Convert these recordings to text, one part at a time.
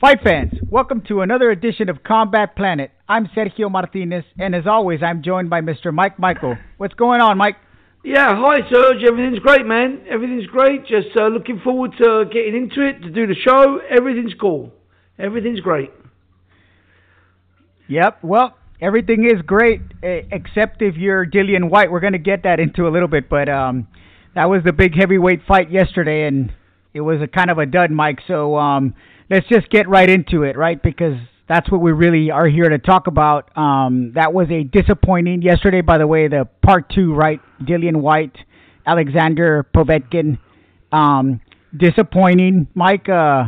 Fight fans, welcome to another edition of Combat Planet. I'm Sergio Martinez, and as always, I'm joined by Mr. Mike Michael. What's going on, Mike? Yeah, hi Serge. Everything's great, man. Everything's great. Just uh, looking forward to getting into it to do the show. Everything's cool. Everything's great. Yep. Well, everything is great except if you're Dillian Whyte. We're going to get that into a little bit, but um, that was the big heavyweight fight yesterday, and it was a kind of a dud, Mike. So um, let's just get right into it, right? Because that's what we really are here to talk about. Um, that was a disappointing yesterday, by the way, the part two, right? Dillian Whyte, Alexander Povetkin. Um, disappointing, Mike. Uh,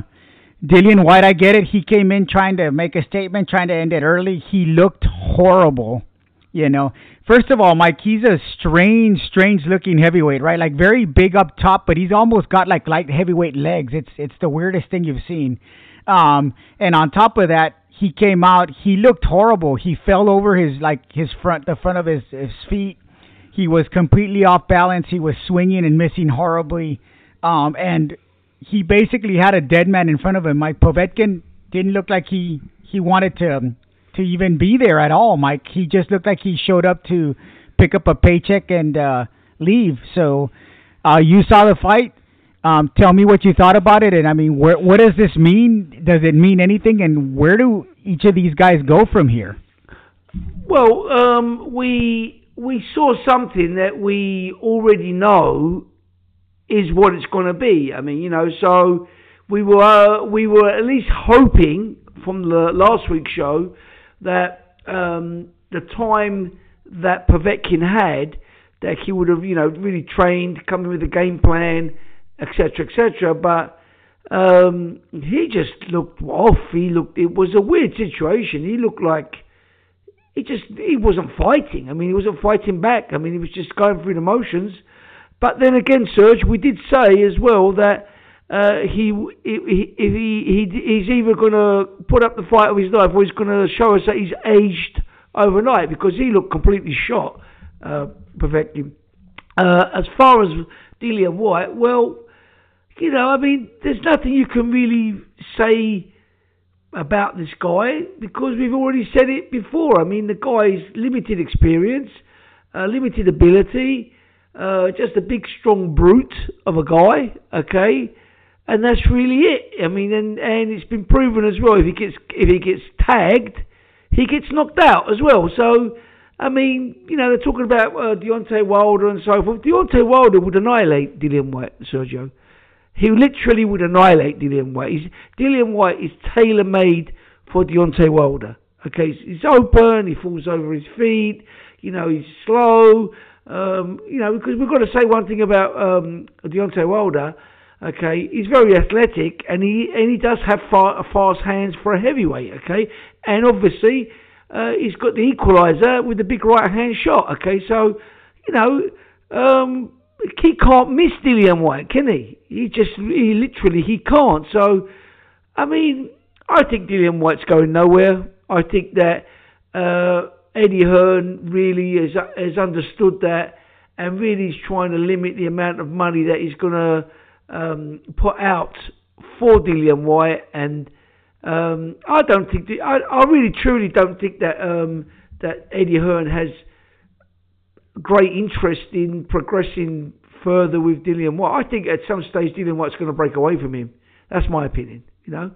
Dillian Whyte, I get it. He came in trying to make a statement, trying to end it early. He looked horrible. You know, first of all, Mike, he's a strange, strange looking heavyweight, right? Like very big up top, but he's almost got like light heavyweight legs. It's it's the weirdest thing you've seen. Um, and on top of that, he came out. He looked horrible. He fell over his like his front, the front of his his feet. He was completely off balance. He was swinging and missing horribly. Um, and he basically had a dead man in front of him. Mike Povetkin didn't look like he he wanted to um, to even be there at all, Mike. He just looked like he showed up to pick up a paycheck and uh, leave. So uh, you saw the fight. Um, tell me what you thought about it, and I mean, where, what does this mean? Does it mean anything? And where do each of these guys go from here? Well, um, we we saw something that we already know is what it's going to be. I mean, you know, so we were we were at least hoping from the last week's show that um, the time that Povetkin had, that he would have, you know, really trained, come with a game plan, etc., etc. But um, he just looked off. He looked. It was a weird situation. He looked like he just he wasn't fighting. I mean, he wasn't fighting back. I mean, he was just going through the motions. But then again, Serge, we did say as well that uh, he, he, he, he, he's either going to put up the fight of his life or he's going to show us that he's aged overnight because he looked completely shot, uh. Uh, as far as Dillian Whyte, well, you know, I mean, there's nothing you can really say about this guy because we've already said it before. I mean, the guy's limited experience, uh, limited ability, uh, just a big, strong brute of a guy, okay? And that's really it. I mean, and and it's been proven as well. If he gets if he gets tagged, he gets knocked out as well. So, I mean, you know, they're talking about uh, Deontay Wilder and so forth. Deontay Wilder would annihilate Dillian Whyte, Sergio. He literally would annihilate Dillian Whyte. He's, Dillian Whyte is tailor made for Deontay Wilder. Okay, he's open. He falls over his feet. You know, he's slow. Um, you know, because we've got to say one thing about um, Deontay Wilder Okay, he's very athletic and he and he does have fast hands for a heavyweight. Okay, and obviously uh, he's got the equaliser with the big right hand shot. Okay, so you know um, he can't miss Dillian Whyte, can he? He just he literally he can't. So I mean, I think Dillian Whyte's going nowhere. I think that uh, Eddie Hearn really has has understood that and really is trying to limit the amount of money that he's going to um, put out for Dillian Whyte, and um, I don't think the, I, I really truly don't think that um, that Eddie Hearn has great interest in progressing further with Dillian Whyte. I think at some stage Dillian Whyte's going to break away from him. That's my opinion. You know,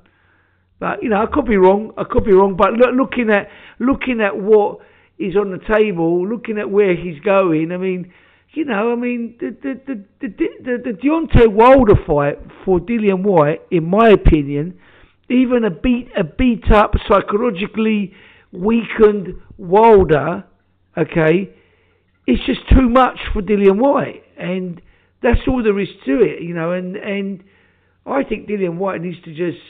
but you know I could be wrong. I could be wrong. But look, looking at looking at what is on the table, looking at where he's going, I mean you know, I mean, the the the the, the, the Deontay Wilder fight for Dillian Whyte, in my opinion, even a beat a beat up, psychologically weakened Wilder, okay, it's just too much for Dillian Whyte, and that's all there is to it, you know. And and I think Dillian White needs to just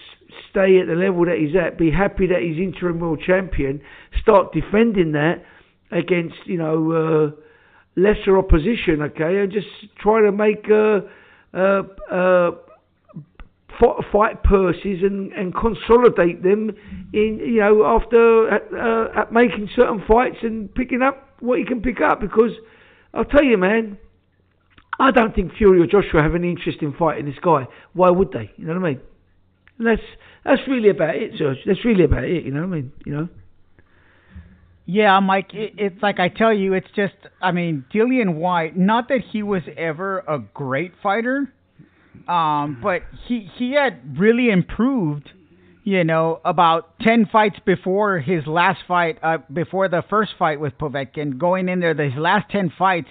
stay at the level that he's at, be happy that he's interim world champion, start defending that against, you know. Uh, lesser opposition, okay, and just try to make uh, uh, uh, fight purses and, and consolidate them in you know after uh, at making certain fights and picking up what you can pick up because I'll tell you man I don't think Fury or Joshua have any interest in fighting this guy why would they you know what I mean and that's that's really about it, Serge. That's really about it. You know what I mean? You know. Yeah, Mike. It, it's like I tell you, it's just. I mean, Dillian Whyte. Not that he was ever a great fighter, um, but he he had really improved. You know, about ten fights before his last fight, uh, before the first fight with Povetkin, going in there, his last ten fights,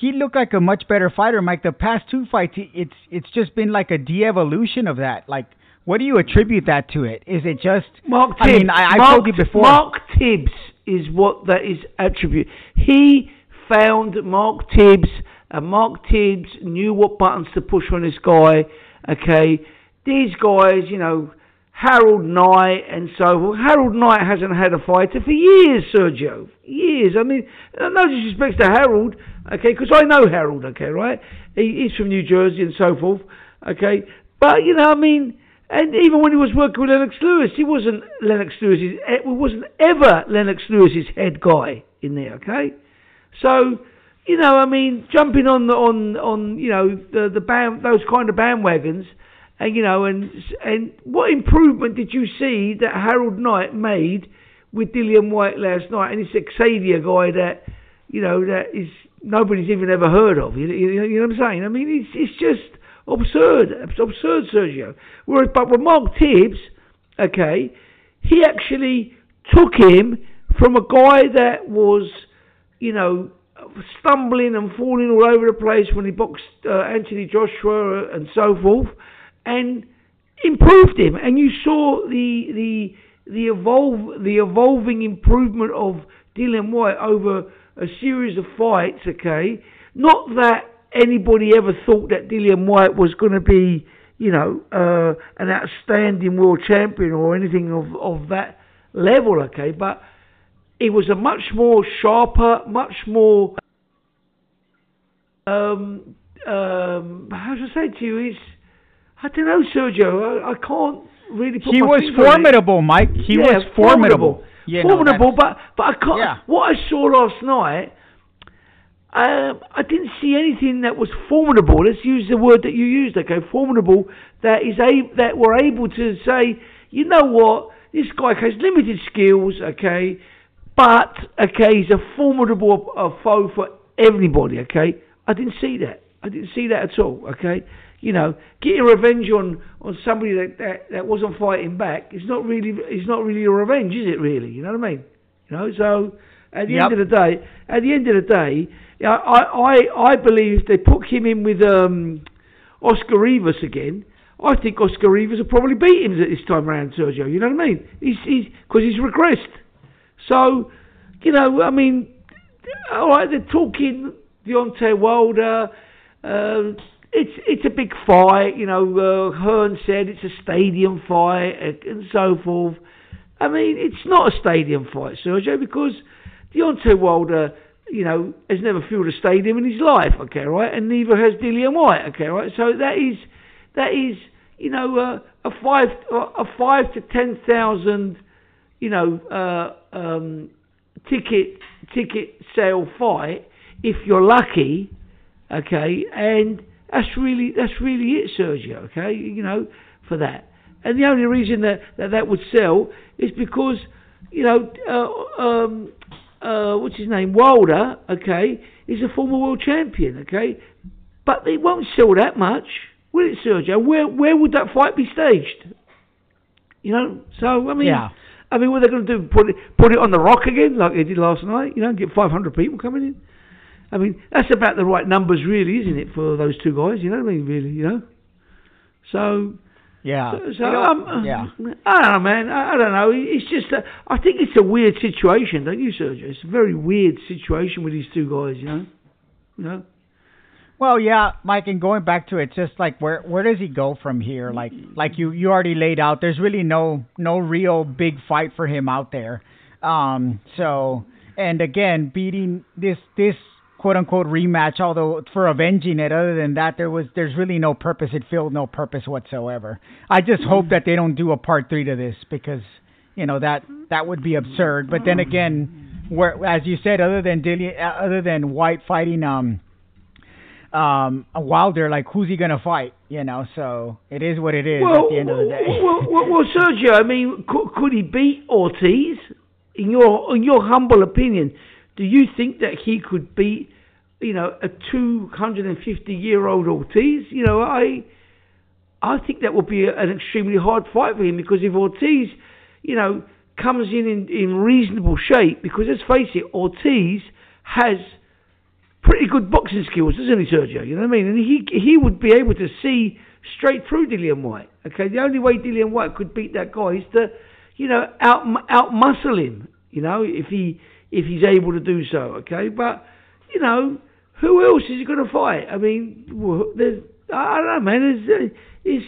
he looked like a much better fighter. Mike, the past two fights, it's it's just been like a de-evolution of that. Like, what do you attribute that to? It is it just? Mark I Tibbs. mean, I, I Mark, told you before. Mark Tibbs is what that is attribute. He found Mark Tibbs, and Mark Tibbs knew what buttons to push on this guy. Okay, these guys, you know, Harold Knight and so forth. Harold Knight hasn't had a fighter for years, Sergio. Years. I mean, no disrespect to Harold, okay, because I know Harold, okay, right? He, he's from New Jersey and so forth, okay. But you know, I mean. And even when he was working with Lennox Lewis, he wasn't Lennox Lewis's. Eh, it wasn't ever Lennox Lewis's head guy in there. Okay, so you know, I mean, jumping on the on on you know the the band those kind of bandwagons, and you know, and and what improvement did you see that Harold Knight made with Dillian Whyte last night, and this Xavier guy that you know that is nobody's even ever heard of. You, you, you know what I'm saying? I mean, it's it's just absurd. Absurd, Sergio. Whereas, but with Mark Tibbs, okay, he actually took him from a guy that was, you know, stumbling and falling all over the place when he boxed uh, Anthony Joshua and so forth, and improved him. And you saw the the the evolve the evolving improvement of Dillian Whyte over a series of fights. Okay, not that anybody ever thought that Dillian Whyte was going to be, you know, uh, an outstanding world champion or anything of, of that level, okay? But he was a much more sharper, much more, um, um, how should I say to you, is, I don't know, Sergio, I, I can't really put he my was finger on it. formidable, Mike. He Yeah, was formidable. Formidable, that's- but but I can't. Yeah. What I saw last night, um, I didn't see anything that was formidable. Let's use the word that you used. Okay, formidable. That is a that were able to say, you know what, this guy has limited skills. Okay, but okay, he's a formidable uh, foe for everybody. Okay, I didn't see that. I didn't see that at all. Okay. You know, getting revenge on, on somebody that, that, that wasn't fighting back is not really it's not really a revenge, is it? Really, you know what I mean? You know, so at the Yep. end of the day, at the end of the day, I I I, I believe they put him in with um, Oscar Rivas again, I think Oscar Rivas will probably beat him this time around, Sergio. You know what I mean? He's he's because he's regressed. So, you know, I mean, all right, they're talking Deontay Wilder. Uh, it's it's a big fight, you know. Uh, Hearn said it's a stadium fight uh, and so forth. I mean, it's not a stadium fight, Sergio, because Deontay Wilder, you know, has never filled a stadium in his life. Okay, right, and neither has Dillian Whyte. Okay, right. So that is that is you know uh, a five a five to ten thousand you know uh, um, ticket ticket sale fight if you're lucky. Okay, and that's really that's really it, Sergio. Okay, you know for that. And the only reason that that, that would sell is because you know uh, um, uh, what's his name Wilder. Okay, is a former world champion. Okay, but they won't sell that much, will it, Sergio? Where where would that fight be staged? You know, so I mean, Yeah. I mean, what are they going to do? Put it put it on the rock again, like they did last night? You know, and get 500 people coming in. I mean, that's about the right numbers, really, isn't it, for those two guys? You know what I mean? Really, you know. So, Yeah. so, so um, yeah. I don't know, man. I, I don't know. It's just, uh, I think it's a weird situation, don't you, Sergio? It's a very weird situation with these two guys, you know. You know. Well, yeah, Mike, and going back to it, just like where where does he go from here? Like like you you already laid out. There's really no no real big fight for him out there. Um. So and again, beating this this quote unquote rematch, although for avenging it. Other than that, there was there's really no purpose. It filled no purpose whatsoever. I just hope that they don't do a part three to this because you know that that would be absurd. But then again, where as you said, other than Dillian, uh, other than Whyte fighting um um Wilder, like who's he gonna fight? You know, so it is what it is well, at the end of the day. well, well, well, Sergio, I mean, could, could he beat Ortiz? In your in your humble opinion, do you think that he could beat, you know, a 250 year old Ortiz? You know, I I think that would be an extremely hard fight for him because if Ortiz, you know, comes in in, in reasonable shape, because let's face it, Ortiz has pretty good boxing skills, doesn't he, Sergio? You know what I mean? And he he would be able to see straight through Dillian Whyte. Okay, the only way Dillian Whyte could beat that guy is to, you know, out out muscle him. You know, if he if he's able to do so. Okay, but you know, who else is he going to fight? I mean, there's I don't know, man. There's, uh,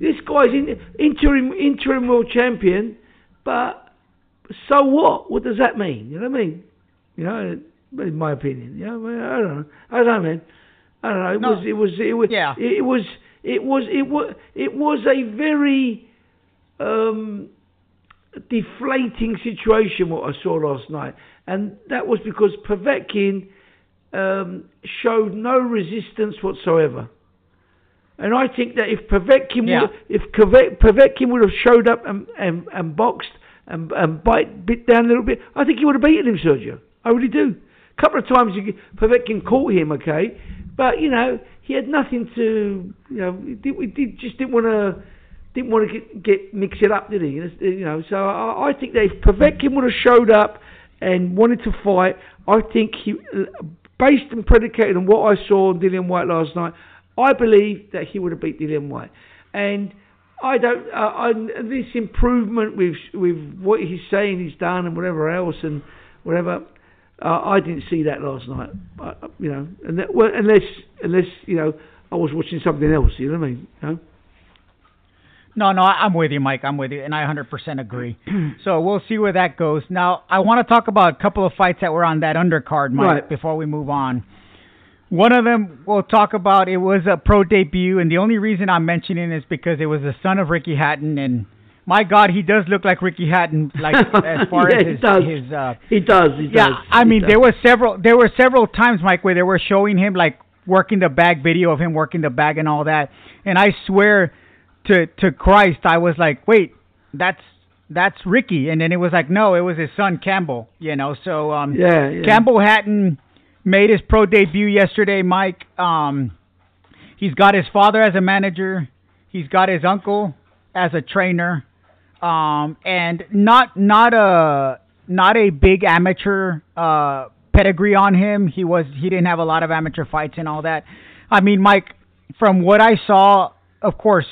this guy's in, interim interim world champion, but so what? What does that mean? You know what I mean? You know, in my opinion. Yeah, I don't know. I don't know, man. I don't know. It No. was. It was. It was. Yeah. It was. It was. It was. It was a very um, deflating situation what I saw last night, and that was because Povetkin um, showed no resistance whatsoever. And I think that if Povetkin Yeah. would, if Povetkin would have showed up and, and, and boxed and, and bite bit down a little bit, I think he would have beaten him, Sergio. I really do. A couple of times Povetkin caught him, okay, but you know he had nothing to, you know, he, did, he did, just didn't want to. Didn't want to get, get mix it up, did he? You know, so I, I think that if Povetkin would have showed up and wanted to fight, I think he, based and predicated on what I saw on Dillian Whyte last night, I believe that he would have beat Dillian Whyte. And I don't, uh, I, this improvement with with what he's saying he's done and whatever else and whatever, uh, I didn't see that last night. Uh, you know, unless unless you know I was watching something else. You know what I mean? You know? No, no, I'm with you, Mike. I'm with you, and I 100% agree. so we'll see where that goes. Now, I want to talk about a couple of fights that were on that undercard, Mike, Right. before we move on. One of them we'll talk about. It was a pro debut, and the only reason I'm mentioning it is because it was the son of Ricky Hatton, and my God, he does look like Ricky Hatton, like as far Yeah, as he does. his uh, He does. He yeah, does. I mean, does. there were several there were several times, Mike, where they were showing him like working the bag video of him working the bag and all that. And I swear to to Christ, I was like, wait, that's that's Ricky. And then it was like, no, it was his son Campbell. You know, so um, Yeah, yeah. Campbell Hatton made his pro debut yesterday, Mike. Um, he's got his father as a manager. He's got his uncle as a trainer. Um, and not not a not a big amateur uh, pedigree on him. He was he didn't have a lot of amateur fights and all that. I mean, Mike, from what I saw, of course,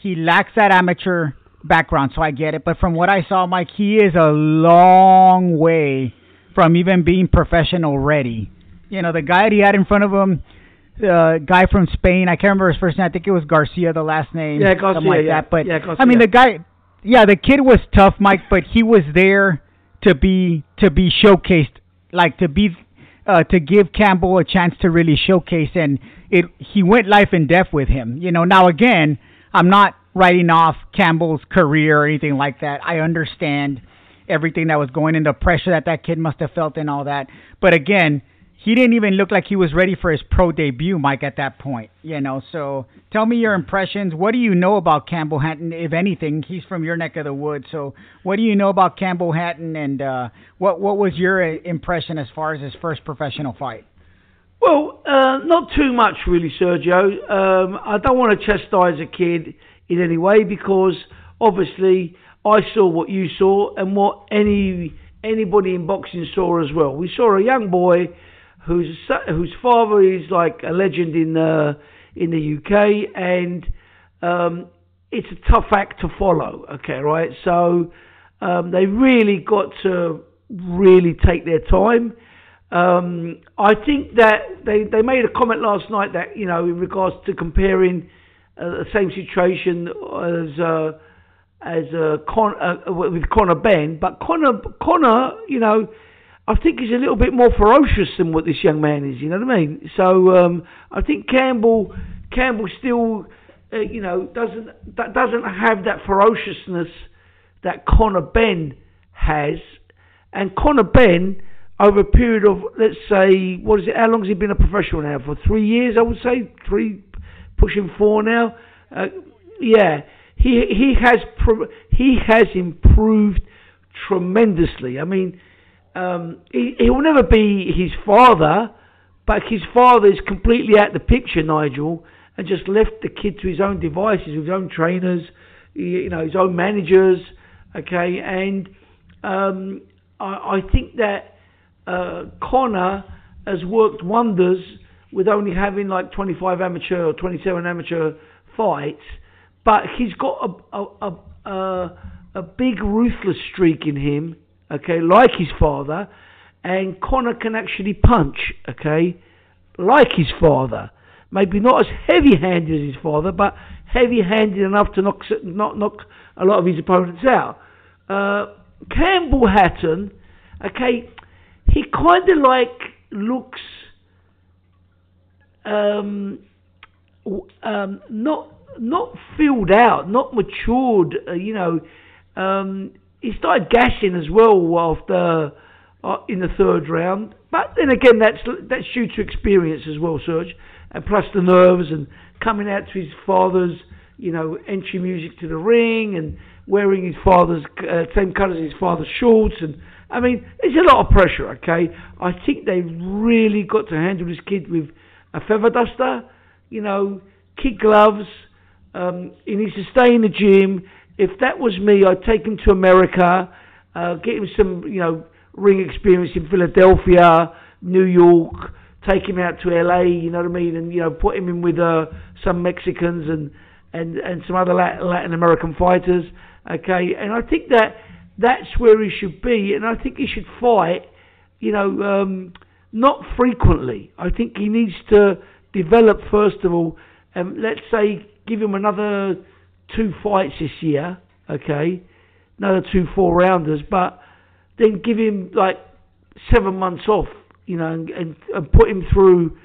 he lacks that amateur background, so I get it. But from what I saw, Mike, he is a long way from even being professional ready. You know, the guy that he had in front of him, the guy from Spain, I can't remember his first name. I think it was Garcia, the last name. Yeah, something Garcia, like yeah. that. But Yeah, I mean, the guy, yeah, the kid was tough, Mike, but he was there to be to be showcased, like to be uh, to give Campbell a chance to really showcase, and it he went life and death with him. You know, now again, I'm not writing off Campbell's career or anything like that. I understand everything that was going into pressure that that kid must have felt and all that. But again, he didn't even look like he was ready for his pro debut, Mike, at that point. You know, so tell me your impressions. What do you know about Campbell Hatton, if anything? He's from your neck of the woods, so what do you know about Campbell Hatton, and uh, what what was your uh, impression as far as his first professional fight? Well, uh, not too much really, Sergio. Um, I don't want to chastise a kid in any way because obviously I saw what you saw and what any anybody in boxing saw as well. We saw a young boy whose whose father is like a legend in uh, in the UK, and um, it's a tough act to follow. Okay, right? So um, they really got to really take their time. Um, I think that they, they made a comment last night that you know in regards to comparing uh, the same situation as uh, as uh, Con, uh, with Conor Benn, but Connor Connor you know I think he's a little bit more ferocious than what this young man is. You know what I mean? So um, I think Campbell Campbell still uh, you know doesn't that doesn't have that ferociousness that Conor Benn has, and Conor Benn over a period of let's say what is it? How long has he been a professional now? For three years, I would say three, pushing four now. Uh, yeah, he he has pro- he has improved tremendously. I mean, um, he he will never be his father, but his father is completely out the picture, Nigel, and just left the kid to his own devices, his own trainers, you know, his own managers. Okay, and um, I, I think that uh, Conor has worked wonders with only having like 25 amateur or 27 amateur fights, but he's got a a, a, a, a big ruthless streak in him, okay, like his father, and Conor can actually punch, okay, like his father. Maybe not as heavy-handed as his father, but heavy-handed enough to knock not knock a lot of his opponents out. Uh, Campbell Hatton, okay, he kind of like looks um, um, not not filled out, not matured. Uh, you know, um, he started gashing as well after uh, in the third round. But then again, that's that's due to experience as well, Serge, and plus the nerves and coming out to his father's, you know, entry music to the ring and wearing his father's uh, same colours as his father's shorts and. I mean, it's a lot of pressure, okay? I think they've really got to handle this kid with a feather duster, you know, kid gloves. Um, he needs to stay in the gym. If that was me, I'd take him to America, uh, get him some, you know, ring experience in Philadelphia, New York, take him out to LA, you know what I mean, and you know, put him in with uh, some Mexicans and and and some other Latin American fighters. Okay, and I think that that's where he should be, and I think he should fight. You know, um, not frequently. I think he needs to develop first of all, and let's say give him another two fights this year, okay, another two four rounders, but then give him like seven months off, you know, and, and, and put him through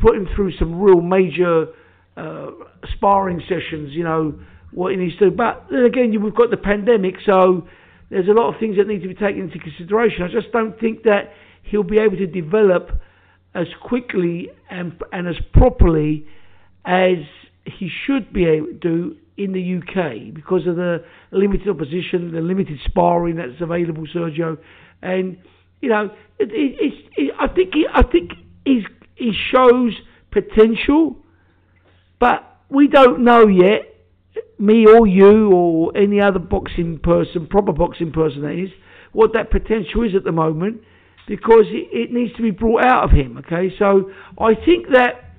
put him through some real major uh, sparring sessions, you know, what he needs to do. But then again, we've got the pandemic, so there's a lot of things that need to be taken into consideration. I just don't think that he'll be able to develop as quickly and, and as properly as he should be able to do in the UK because of the limited opposition, the limited sparring that's available, Sergio. And you know, it, it, it, I think he, I think he's, he shows potential, but we don't know yet, me or you or any other boxing person, proper boxing person that is, what that potential is at the moment because it, it needs to be brought out of him. Okay, so I think that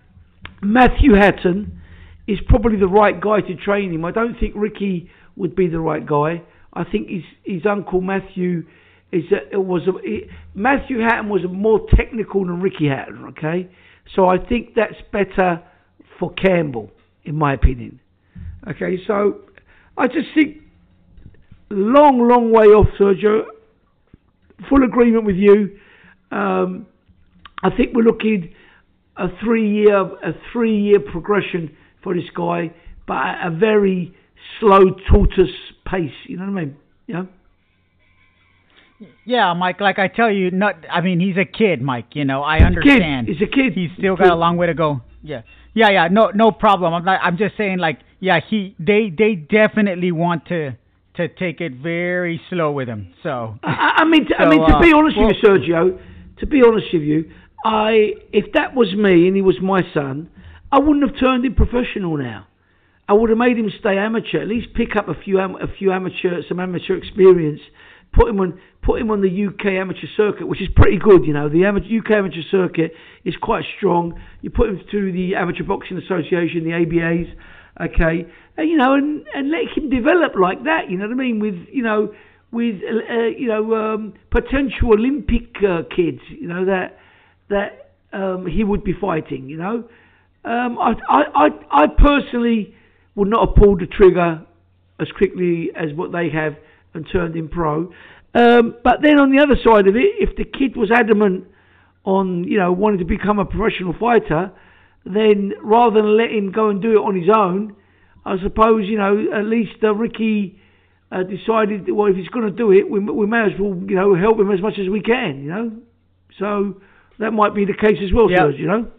Matthew Hatton is probably the right guy to train him. I don't think Ricky would be the right guy. I think his his uncle Matthew is a, it was a, it, Matthew Hatton was more technical than Ricky Hatton. Okay, so I think that's better for Campbell, in my opinion. Okay, so I just think long, long way off, Sergio full agreement with you. Um, I think we're looking a three year a three year progression for this guy, but at a very slow tortoise pace. You know what I mean? Yeah. Yeah, Mike. Like I tell you, not. I mean, he's a kid, Mike. You know, I understand. He's a kid. He's still got a long way to go. Yeah, yeah, yeah. No, no problem. I'm not. I'm just saying, like, yeah, he. They, they definitely want to to take it very slow with him. So I, I mean, to, so, I mean, to uh, be honest well, with you, Sergio, to be honest with you, I if that was me and he was my son, I wouldn't have turned him professional now. I would have made him stay amateur. At least pick up a few a few amateur some amateur experience. Put him on put him on the UK amateur circuit, which is pretty good. You know, the UK amateur circuit is quite strong. You put him through the Amateur Boxing Association, the ABAs okay, uh, you know, and, and let him develop like that, you know what I mean, with, you know, with, uh, uh, you know, um, potential Olympic uh, kids, you know, that, that um, he would be fighting, you know. Um, I, I, I, I personally would not have pulled the trigger as quickly as what they have and turned him pro. Um, but then on the other side of it, if the kid was adamant on, you know, wanting to become a professional fighter, then rather than let him go and do it on his own, I suppose you know at least uh, Ricky uh, decided well if he's going to do it, we, we may as well you know help him as much as we can, you know. So that might be the case as well, yep. Serge, you know.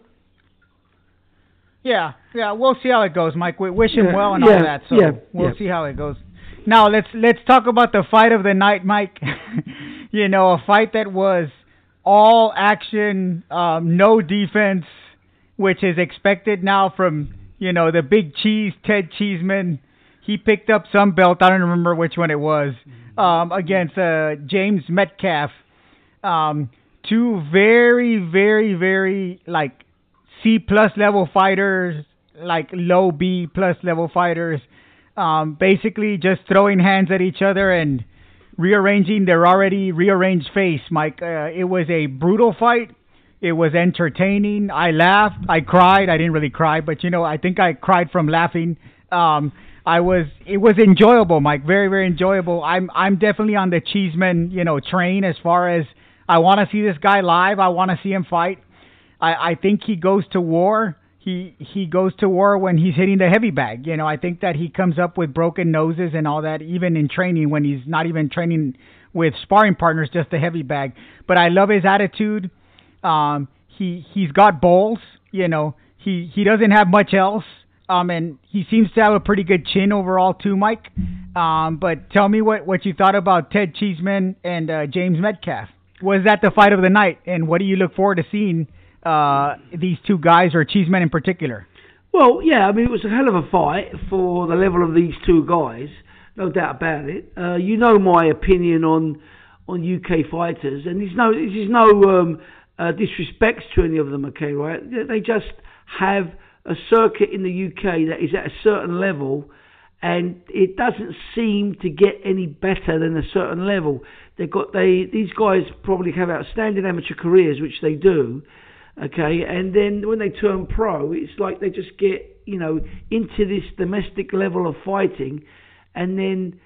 Yeah, yeah, we'll see how it goes, Mike. We wish him Yeah, well and yeah, all that, so yeah, we'll see how it goes. Now let's let's talk about the fight of the night, Mike. you know, a fight that was all action, um, no defense, which is expected now from you know the big cheese Ted Cheeseman. He picked up some belt. I don't remember which one it was um, against uh, James Metcalf. Um, two very, very, very like C plus level fighters, like low B plus level fighters, um, basically just throwing hands at each other and rearranging their already rearranged face. Mike, uh, it was a brutal fight. It was entertaining. I laughed. I cried. I didn't really cry, but you know, I think I cried from laughing. Um, I was. It was enjoyable, Mike. Very, very enjoyable. I'm. I'm definitely on the Cheeseman, you know, train as far as I want to see this guy live. I want to see him fight. I, I think he goes to war. He he goes to war when he's hitting the heavy bag. You know, I think that he comes up with broken noses and all that, even in training when he's not even training with sparring partners, just the heavy bag. But I love his attitude. Um, he he's got balls. You know, he he doesn't have much else. Um, and he seems to have a pretty good chin overall too, Mike. Um, but tell me what what you thought about Ted Cheeseman and uh, James Metcalf. Was that the fight of the night? And what do you look forward to seeing uh, these two guys or Cheeseman in particular? Well, yeah, I mean, it was a hell of a fight for the level of these two guys, no doubt about it. Uh, you know my opinion on on UK fighters, and there's no there's no um, uh, disrespect to any of them, okay, right? They- They just have a circuit in the UK that is at a certain level, and it doesn't seem to get any better than a certain level. They've got they these guys probably have outstanding amateur careers, which they do, okay, and then when they turn pro, it's like they just get you know into this domestic level of fighting, and then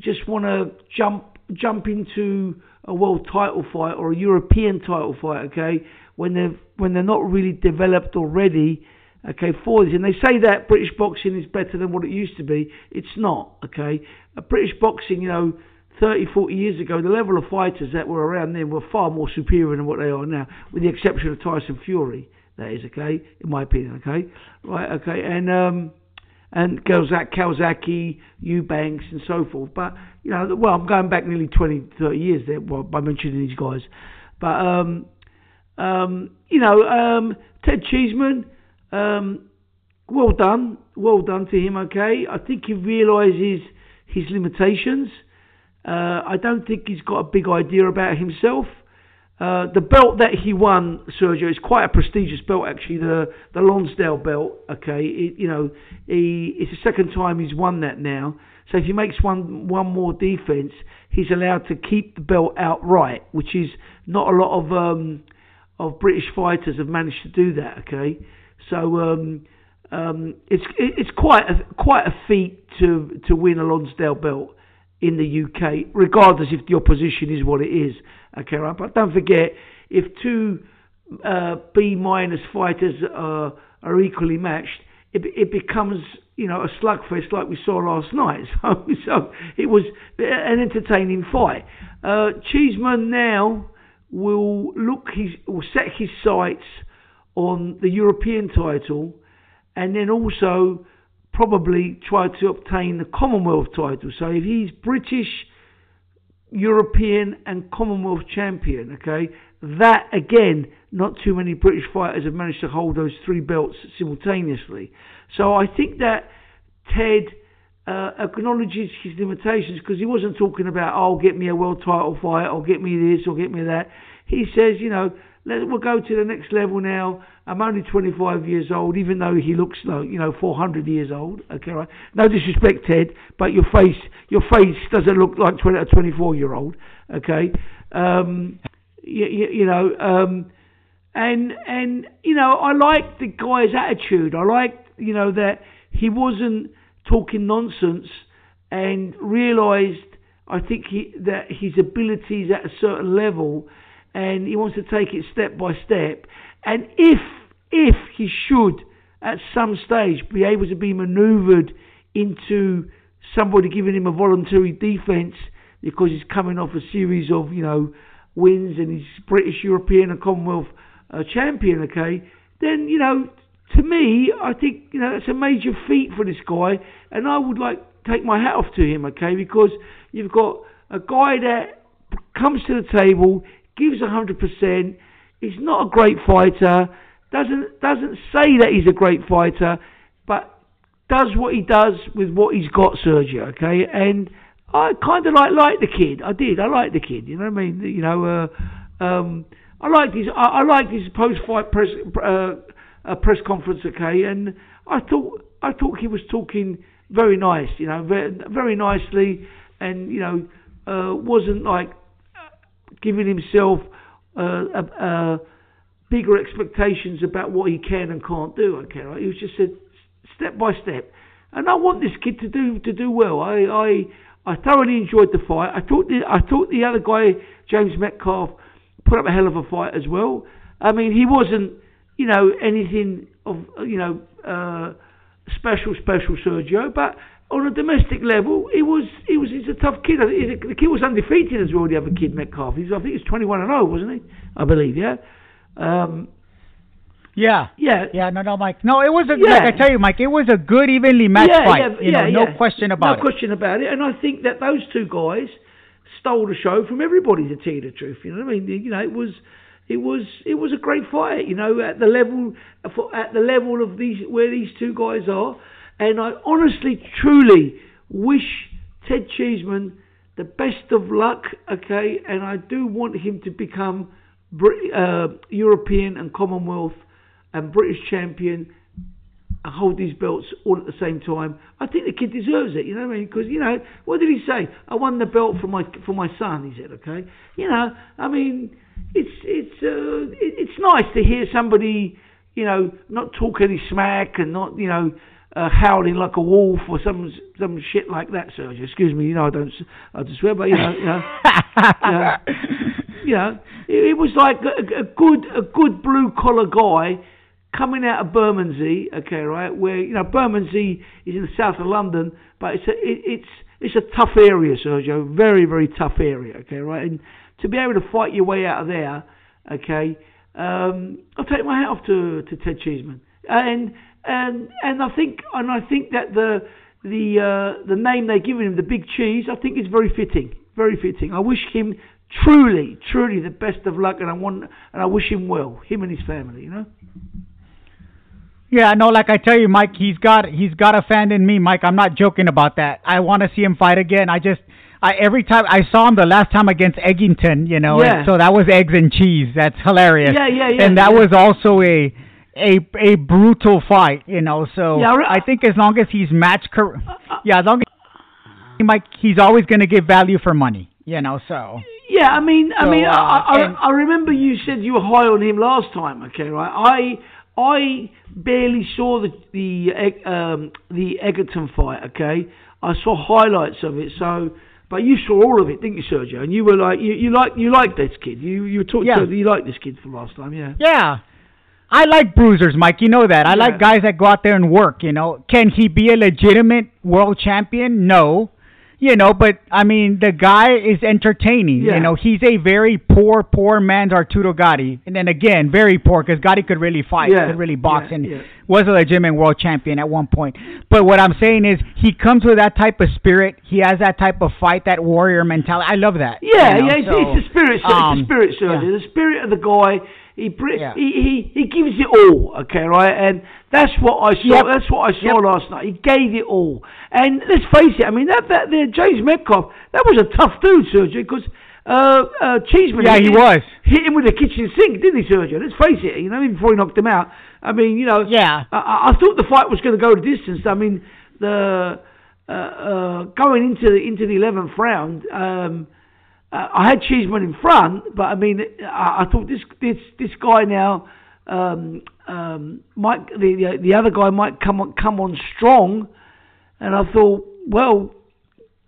just want to jump jump into a world title fight or a European title fight, okay, when they're when they're not really developed already, okay, for this. And they say that British boxing is better than what it used to be. It's not, okay. Uh, British boxing, you know, 30, 40 years ago, the level of fighters that were around then were far more superior than what they are now, with the exception of Tyson Fury. That is okay, in my opinion. Okay, right? Okay, and um, and Calzaghe, Calzaghe, Eubanks, and so forth. But you know, well, I'm going back nearly 20, 30 years there well, by mentioning these guys. But um, um, you know, um, Ted Cheeseman, um, well done, well done to him. Okay, I think he realises his limitations. Uh, I don't think he's got a big idea about himself. Uh, the belt that he won, Sergio, is quite a prestigious belt actually. The the Lonsdale belt. Okay, it, you know, he it's the second time he's won that now. So if he makes one one more defense, he's allowed to keep the belt outright, which is not a lot of um, of British fighters have managed to do that. Okay, so um, um, it's it, it's quite a quite a feat to to win a Lonsdale belt in the UK, regardless if the opposition is what it is. Okay, right? But don't forget, if two uh, B minus fighters are, are equally matched, it, it becomes you know a slugfest like we saw last night. So, so it was an entertaining fight. Uh, Cheeseman now will look his will set his sights on the European title, and then also probably try to obtain the Commonwealth title. So if he's British, European, and Commonwealth champion, okay, that again, not too many British fighters have managed to hold those three belts simultaneously. So I think that Ted uh, acknowledges his limitations because he wasn't talking about, oh, get me a world title fight, or get me this, or get me that. He says, you know, let, we'll go to the next level now. I'm only 25 years old, even though he looks like, you know, 400 years old. Okay, right? No disrespect, Ted, but your face, your face doesn't look like 20, a 24 year old. Okay, um, you, you, you know, um, and and you know, I like the guy's attitude. I like, you know, that he wasn't talking nonsense and realised, I think he, that his abilities at a certain level, and he wants to take it step by step. And if if he should at some stage be able to be manoeuvred into somebody giving him a voluntary defence because he's coming off a series of you know wins and he's British, European, and Commonwealth uh, champion, okay, then you know to me, I think you know that's a major feat for this guy, and I would like take my hat off to him, okay? Because you've got a guy that comes to the table, gives hundred percent. He's not a great fighter. Doesn't doesn't say that he's a great fighter, but does what he does with what he's got, Sergio. Okay, and I kind of like like the kid. I did. I like the kid. You know what I mean? You know, uh, um, I liked his. I, I his post-fight press uh, uh, press conference. Okay, and I thought I thought he was talking very nice. You know, very, very nicely, and you know, uh, wasn't like giving himself uh, bigger expectations about what he can and can't do. Okay, right? He was just said step by step, and I want this kid to do to do well. I I, I thoroughly enjoyed the fight. I thought the I thought the other guy James Metcalf put up a hell of a fight as well. I mean, he wasn't you know anything of you know uh, special special Sergio, but on a domestic level, he was he was he's a tough kid. The kid was undefeated as well. The other kid Metcalf, he's I think he's twenty one and zero, wasn't he? I believe, yeah. Um, yeah, yeah, yeah. No, no, Mike. No, it was a yeah. like I tell you, Mike. It was a good, evenly matched yeah, fight. Yeah, you know, yeah, no question about no it. No question about it. And I think that those two guys stole the show from everybody. To tell you the truth, you know what I mean? You know, it was. It was it was a great fight, you know, at the level at the level of these where these two guys are, and I honestly, truly wish Ted Cheeseman the best of luck, okay, and I do want him to become uh, European and Commonwealth and British champion and hold these belts all at the same time. I think the kid deserves it. You know what I mean? Because you know what did he say? I won the belt for my for my son. He said, okay. You know, I mean, it's it's uh, it, it's nice to hear somebody you know not talk any smack and not you know. Uh, howling like a wolf or some some shit like that, Sergio. Excuse me, you know I don't I just swear, but you know, you know, you know you know, it, it was like a, a, good a good blue collar guy coming out of Bermondsey, okay, right, where you know Bermondsey is in the south of London, but it's a it, it's it's a tough area, Sergio, very very tough area, okay, right, and to be able to fight your way out of there, okay, um, I'll take my hat off to to Ted Cheeseman, and and and I think and I think that the the uh, the name they're giving him, the Big Cheese, I think is very fitting, very fitting. I wish him truly, truly the best of luck, and I want and I wish him well, him and his family. You know. Yeah, no, like I tell you, Mike, he's got he's got a fan in me, Mike. I'm not joking about that. I want to see him fight again. I just I every time I saw him the last time against Eggington, you know, yeah. so that was eggs and cheese. That's hilarious. Yeah, yeah, yeah. And that yeah. was also a a a brutal fight, you know. So yeah, I think as long as he's match, cor- uh, uh, yeah, as long as he might, he's always going to give value for money, you know. So yeah, I mean, so, I mean, uh, I, I, I remember you said you were high on him last time. Okay, right? I I barely saw the the um, the Eggington fight. Okay, I saw highlights of it. So, but you saw all of it, didn't you, Sergio? And you were like, you, you like you like this kid. You you talked yeah. to you like this kid from last time, yeah. Yeah. I like bruisers, Mike. You know that. I yeah. like guys that go out there and work. You know, can he be a legitimate world champion? No you know, but I mean, the guy is entertaining. Yeah. You know, he's a very poor, poor man's Arturo Gatti, and then again, very poor because Gatti could really fight, yeah. could really box, and was a legitimate world champion at one point. But what I'm saying is, he comes with that type of spirit. He has that type of fight, that warrior mentality. I love that. Yeah, you know? yeah, it's, so, it's the spirit. It's um, the spirit, sir. yeah. The spirit of the guy. He, Yeah. he he he gives it all, okay, right? And that's what I saw. Yep. That's what I saw Yep. last night. He gave it all. And let's face it. I mean, that that there, James Metcalf, that was a tough dude, Sergio, because uh, uh, Cheeseman. Yeah, hit he was. hit him with a kitchen sink, didn't he, Sergio? Let's face it. You know, even before he knocked him out. I mean, you know. Yeah. I, I I thought the fight was going to go the distance. I mean, the uh, uh, going into the into the eleventh round. Um, uh, I had Cheeseman in front, but I mean, I, I thought this this this guy now um, um, the, the the other guy might come on come on strong, and I thought, well,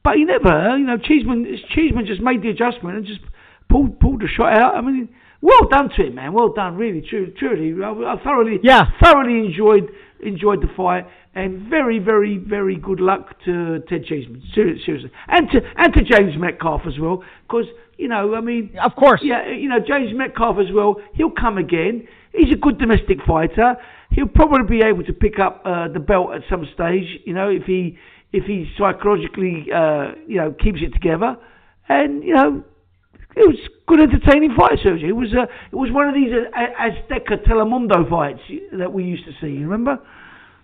but he never, you know, Cheeseman Cheeseman just made the adjustment and just pulled pulled the shot out. I mean, well done to him, man. Well done, really, truly, truly. I, I thoroughly, Yeah. thoroughly enjoyed enjoyed the fight, and very, very, very good luck to Ted Cheeseman, seriously, and to and to James Metcalf as well, because you know, I mean, Of course. yeah, you know, James Metcalf as well. He'll come again. He's a good domestic fighter. he'll probably be able to pick up uh, the belt at some stage. You know, if he if he psychologically uh, you know keeps it together, and you know. It was good, entertaining fight, Sergio. It was uh, it was one of these uh, Azteca Telemundo fights that we used to see. You remember?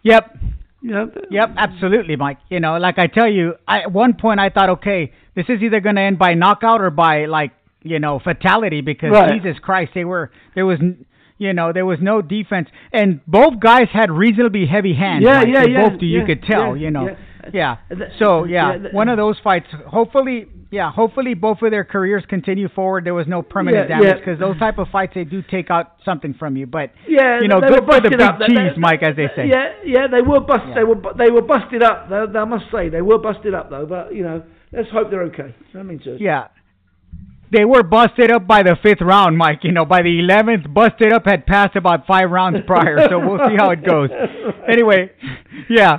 Yep. Know, Yep, absolutely, Mike. You know, like I tell you, I, at one point I thought, okay, this is either going to end by knockout or by like you know fatality because Right. Jesus Christ, they were there was n- you know there was no defense and both guys had reasonably heavy hands. Yeah, yeah, yeah, Both, do. you could tell. yeah, you know, yeah. Yeah. So yeah, yeah, one of those fights. Hopefully, yeah, hopefully both of their careers continue forward. There was no permanent Yeah, damage yeah. because those type of fights they do take out something from you. But Yeah, you know, they good for the big up. Cheese, they- Mike, as they say. Yeah, yeah, they were busted. Yeah. They were they were busted up. They, they, I must say they were busted up though. But you know, let's hope they're okay. I mean. Yeah. They were busted up by the fifth round, Mike. You know, by the eleventh, busted up had passed about five rounds prior. so we'll see how it goes. Anyway, yeah.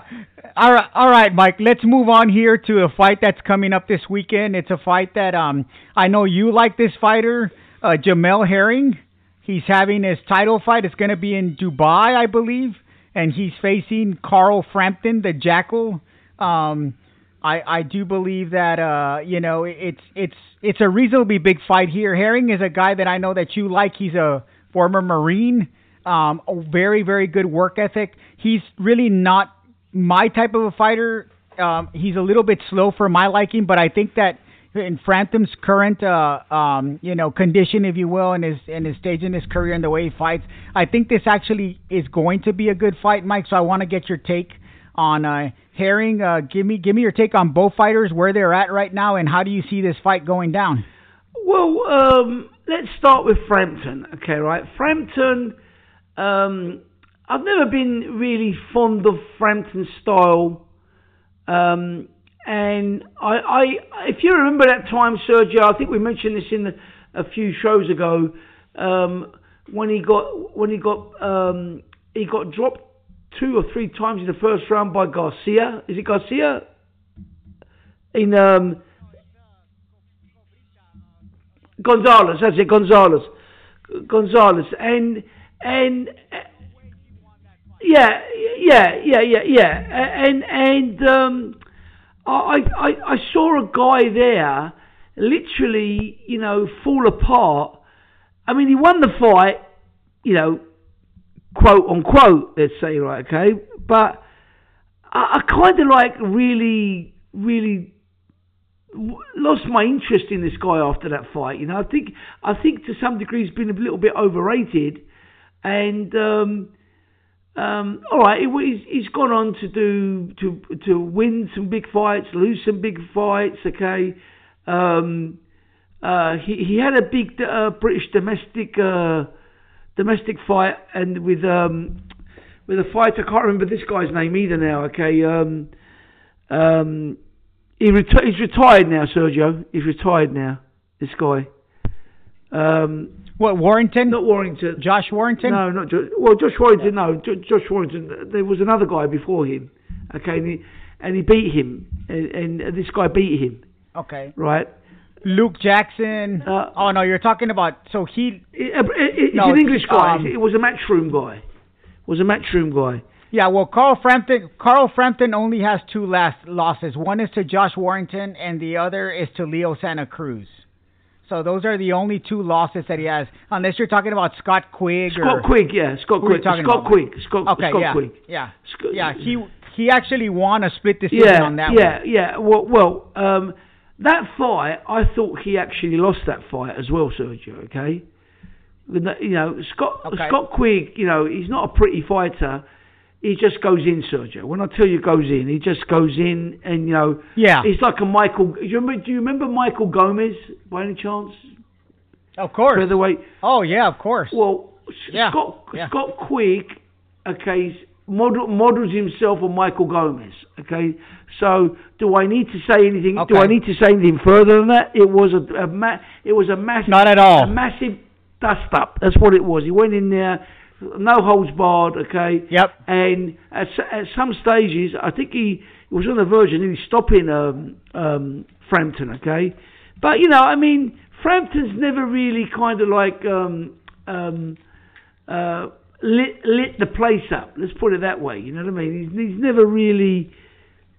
All right, all right, Mike. Let's move on here to a fight that's coming up this weekend. It's a fight that um I know you like this fighter, uh, Jamel Herring. He's having his title fight. It's going to be in Dubai, I believe, and he's facing Carl Frampton, the Jackal. Um, I I do believe that uh you know it's it's it's a reasonably big fight here. Herring is a guy that I know that you like. He's a former Marine, um, a very very good work ethic. He's really not my type of a fighter. Um, he's a little bit slow for my liking, but I think that in Frampton's current uh um you know condition, if you will, and his and his stage in his career and the way he fights, I think this actually is going to be a good fight, Mike. So I want to get your take on uh, Herring. Uh, give me give me your take on both fighters, where they're at right now, and how do you see this fight going down? Well, um, let's start with Frampton. Okay, right. Frampton. Um, I've never been really fond of Frampton style. Um, and I, I, if you remember that time, Sergio, I think we mentioned this in a few shows ago, um, when he got when he got um, he got dropped two or three times in the first round by Garcia. Is it Garcia? In um, Gonzalez, that's it, Gonzalez, Gonzalez, and and yeah, yeah, yeah, yeah, yeah, and and um, I I I saw a guy there literally, you know, fall apart. I mean, he won the fight, you know, quote unquote, let's say, right, okay, but I, I kind of like really, really lost my interest in this guy after that fight. You know, I think I think to some degree he's been a little bit overrated, and um, um, all right, he, he's, gone on to do to to win some big fights, lose some big fights. Okay, um, uh, he he had a big uh, British domestic uh, domestic fight, and with um, with a fight I can't remember this guy's name either now. Okay, um, um, he reti- he's retired now, Sergio. He's retired now. This guy. Um, What Warrington? not Warrington. Josh Warrington? No, not Josh. Well, Josh Warrington. No, Jo- Josh Warrington. There was another guy before him. Okay, and he, and he beat him, and, and this guy beat him. Okay. Right. Luke Jackson. Uh, oh no, you're talking about. So he. It, it, it's No, an English guy. um, it was a matchroom guy. It was a matchroom guy. Yeah, well, Carl Frampton. Carl Frampton only has two last losses. One is to Josh Warrington, and the other is to Leo Santa Cruz. So those are the only two losses that he has, unless you're talking about Scott Quigg or Scott Quigg, yeah, Scott Quigg. Scott about? Quigg. Scott, Okay, Scott yeah, Quigg. yeah, Scott- yeah. He he actually won a split decision yeah, on that yeah, one. yeah. Yeah. Well, well, um, that fight, I thought he actually lost that fight as well, Sergio. Okay, you know, Scott Okay. Scott Quigg, you know, he's not a pretty fighter. He just goes in, Sergio. When I tell you goes in, he just goes in, and you know, Yeah, he's like a Michael. Do you remember? Do you remember Michael Gomez by any chance? of course. Featherweight. Oh yeah, of course. Well, Yeah, Scott yeah. Scott Quigg, okay, model, models himself on Michael Gomez. Okay, so do I need to say anything? Do I need to say anything further than that? It was a, a ma- it was a massive, Not at all. a massive dust up. That's what it was. He went in there, no holds barred. Okay, Yep. and at, at some stages, I think he, he was on the verge of nearly stopping um, um, Frampton, okay? But, you know, I mean, Frampton's never really kind of like, um, um, uh, lit lit the place up. Let's put it that way. You know what I mean? He's, he's never really,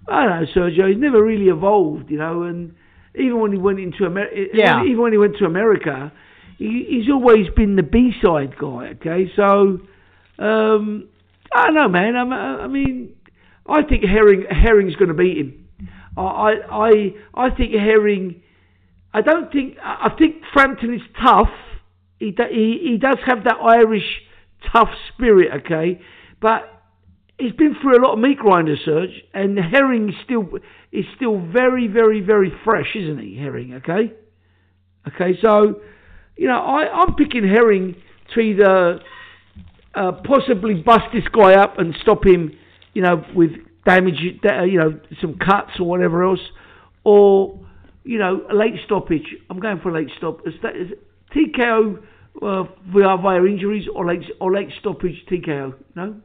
I don't know, Sergio. He's never really evolved. You know, and even when he went into America, Yeah. even when he went to America, he, he's always been the B side guy. Okay, so um, I don't know, man. I'm, I mean, I think Herring Herring's going to beat him. I I I I think Herring. I don't think. I I think Frampton is tough. He he he does have that Irish tough spirit. Okay, but he's been through a lot of meat grinder Serge, and Herring still is still very very very fresh, isn't he? Herring. Okay. Okay, so you know I I'm picking Herring to either uh, possibly bust this guy up and stop him, you know, with damage, uh, you know, some cuts or whatever else, or you know, a late stoppage. I'm going for a late stop. Is that is TKO uh, via via injuries or late or late stoppage TKO? No.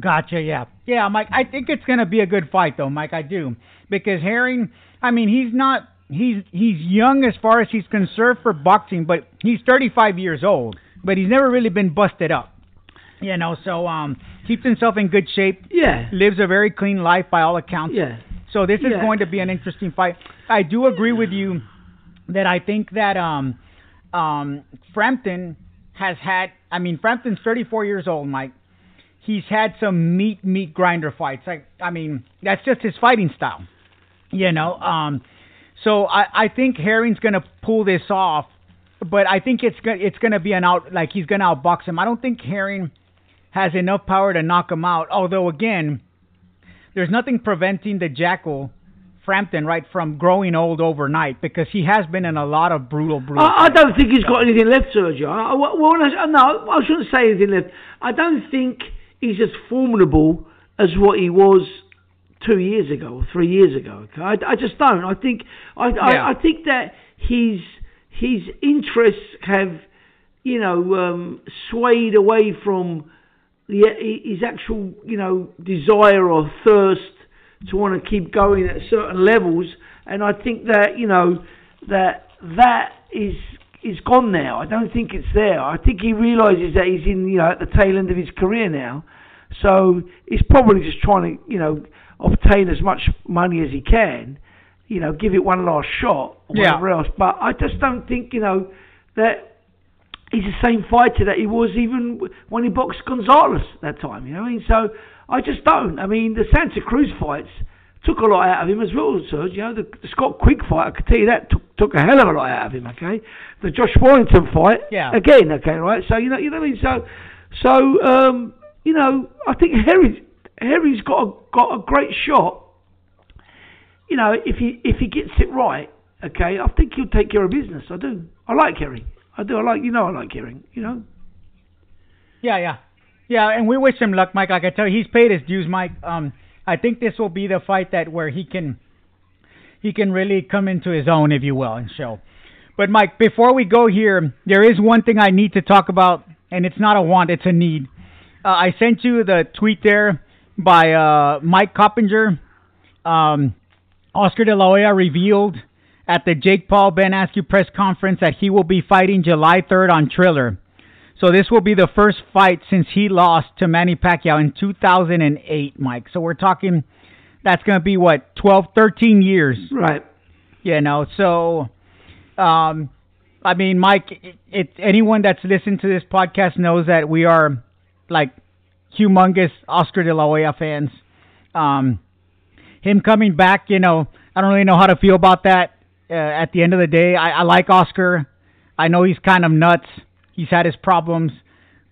Gotcha. Yeah. Yeah, Mike. I think it's gonna be a good fight, though, Mike. I do because Herring. I mean, he's not. He's he's young as far as he's concerned for boxing, but he's 35 years old. But he's never really been busted up. You know, so um, keeps himself in good shape. Yeah. Lives a very clean life by all accounts. Yeah. So this is Yeah. going to be an interesting fight. I do agree with you that I think that um, um, Frampton has had. I mean, Frampton's 34 years old, Mike. He's had some meat meat grinder fights. Like, I mean, that's just his fighting style. You know. Um, so I I think Herring's gonna pull this off, but I think it's gonna it's gonna be an out like he's gonna outbox him. I don't think Herring has enough power to knock him out. Although again, there's nothing preventing the Jackal Frampton right from growing old overnight because he has been in a lot of brutal brutal. I, I don't think he's got anything left, Sergio. I, well, I, no, I shouldn't say anything left. I don't think he's as formidable as what he was two years ago or three years ago. Okay? I, I just don't. I think I, Yeah. I, I think that his his interests have, you know, um, swayed away from the, his actual, you know, desire or thirst to want to keep going at certain levels. And I think that, you know, that that is is gone now. I don't think it's there. I think he realizes that he's in, you know, at the tail end of his career now. So he's probably just trying to, you know, obtain as much money as he can, you know, give it one last shot or Yeah. whatever else. But I just don't think, you know, that he's the same fighter that he was even when he boxed Gonzalez that time. You know, what I mean, so I just don't. I mean, the Santa Cruz fights took a lot out of him as well, Serge. You know, the, the Scott Quigg fight, I could tell you that took took a hell of a lot out of him. Okay, the Josh Warrington fight, Yeah. again, okay, right. So you know, you know what I mean. So, so um, you know, I think Harry Harry's got a, got a great shot. You know, if he if he gets it right, okay, I think he'll take care of business. I do. I like Harry. I do. I like you know I like Herring. You know. Yeah, yeah, yeah. And we wish him luck, Mike. Like I tell you, he's paid his dues, Mike. Um, I think this will be the fight that where he can he can really come into his own, if you will, and show. But Mike, before we go here, there is one thing I need to talk about, and it's not a want, it's a need. Uh, I sent you the tweet there by uh, Mike Coppinger. Um, Oscar De La Hoya revealed at the Jake Paul Ben Askren press conference that he will be fighting July 3rd on Triller. So this will be the first fight since he lost to Manny Pacquiao in 2008, Mike. So we're talking that's going to be what 12, 13 years, Right. you know. So um I mean, Mike, it, it anyone that's listened to this podcast knows that we are like humongous Oscar De La Hoya fans. Um him coming back, you know, I don't really know how to feel about that. Uh, at the end of the day, I, I like Oscar. I know he's kind of nuts. He's had his problems,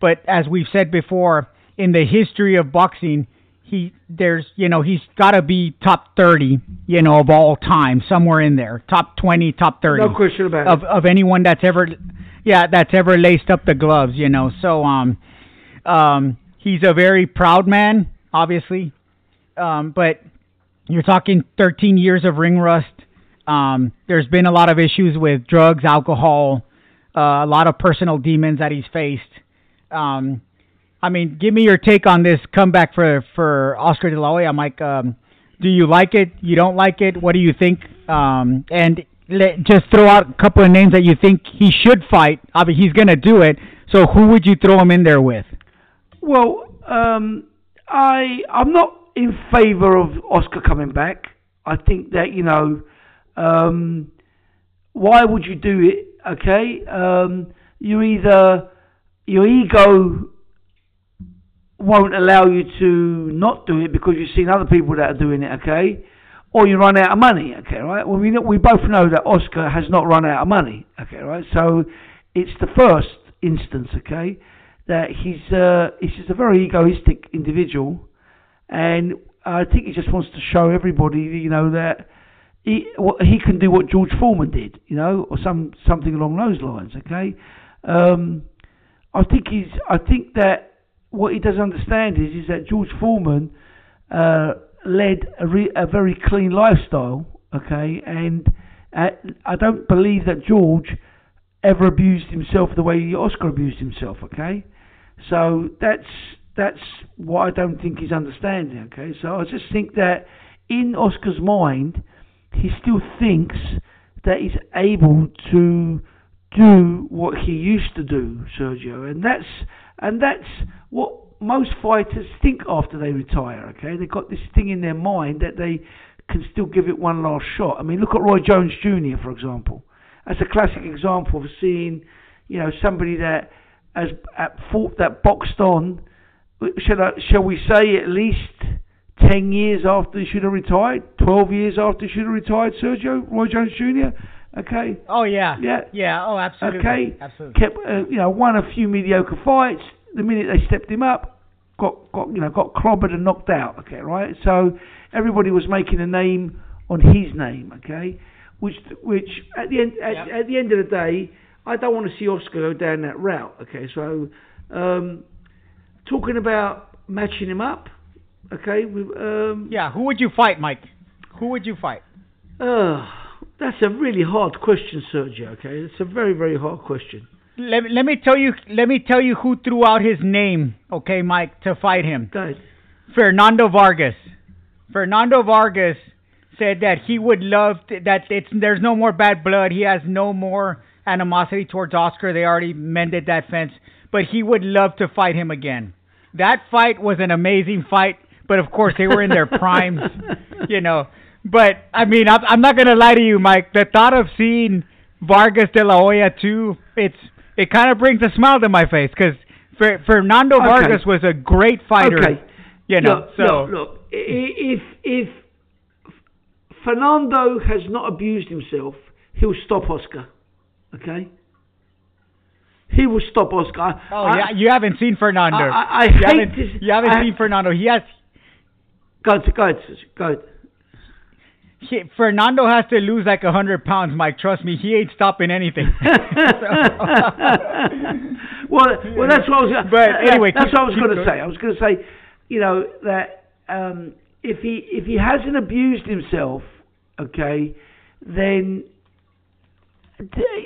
but as we've said before, in the history of boxing, he there's you know he's got to be top thirty, you know, of all time, somewhere in there, top twenty, top thirty No question about of it. of anyone that's ever yeah that's ever laced up the gloves you know so um um he's a very proud man obviously um but you're talking 13 years of ring rust um there's been a lot of issues with drugs alcohol uh, a lot of personal demons that he's faced um I mean, give me your take on this comeback for for Oscar De La Hoya, Mike. Um, do you like it? You don't like it? What do you think? Um, and let, just throw out a couple of names that you think he should fight. I mean, he's going to do it. So who would you throw him in there with? Well, um, I I'm not in favour of Oscar coming back. I think that you know, um, why would you do it? Okay, um, you either your ego won't allow you to not do it because you've seen other people that are doing it. Okay, or you run out of money. Okay, right? Well, we we both know that Oscar has not run out of money. Okay, right? So it's the first instance. Okay, that he's uh, he's just a very egoistic individual, and I think he just wants to show everybody, you know, that he he can do what George Foreman did, you know, or some something along those lines. Okay, um, I think he's. I think that what he doesn't understand is is that George Foreman uh, led a, re, a very clean lifestyle. Okay, and uh, I don't believe that George ever abused himself the way Oscar abused himself. Okay, so that's that's what I don't think he's understanding. Okay, so I just think that in Oscar's mind, he still thinks that he's able to do what he used to do, Sergio, and that's and that's what most fighters think after they retire. Okay, they've got this thing in their mind that they can still give it one last shot. I mean, look at Roy Jones Jr. for example. That's a classic example of seeing, you know, somebody that has fought that boxed on shall, I, shall we say at least 10 years after he should have retired, 12 years after he should have retired, Sergio, Roy Jones Jr., okay? Oh, yeah. Yeah. Yeah, oh, absolutely. Okay. Absolutely. Kept, uh, you know, won a few mediocre fights. The minute they stepped him up, got, got, you know, got clobbered and knocked out, okay, right? So everybody was making a name on his name, okay? Which, which at the end, at, yep. at the end of the day, I don't want to see Oscar go down that route, okay? So, um, talking about matching him up. Okay. Um, yeah. Who would you fight, Mike? Who would you fight? Uh, that's a really hard question, Sergio. Okay, it's a very very hard question. Let, let me tell you. Let me tell you who threw out his name. Okay, Mike, to fight him. Go ahead. Fernando Vargas. Fernando Vargas said that he would love to, that it's there's no more bad blood. He has no more animosity towards Oscar. They already mended that fence, but he would love to fight him again that fight was an amazing fight, but of course they were in their primes, you know. But I mean, I'm, I'm not gonna lie to you, Mike. The thought of seeing Vargas de la Hoya two, it's it kind of brings a smile to my face because Fernando okay. Vargas was a great fighter. Okay. You know, look, so look, look, if if Fernando has not abused himself, he'll stop Oscar. Okay. He will stop Oscar. Oh I, yeah, you haven't seen Fernando. I, I, I you hate haven't, this. You haven't seen Fernando. He has. Go ahead, go ahead, go ahead. He, Fernando has to lose like a hundred pounds, Mike. Trust me, he ain't stopping anything. well, well, that's what I was. But anyway, that's keep, what I was going to say. I was going to say, you know, that um, if he if he hasn't abused himself, okay, then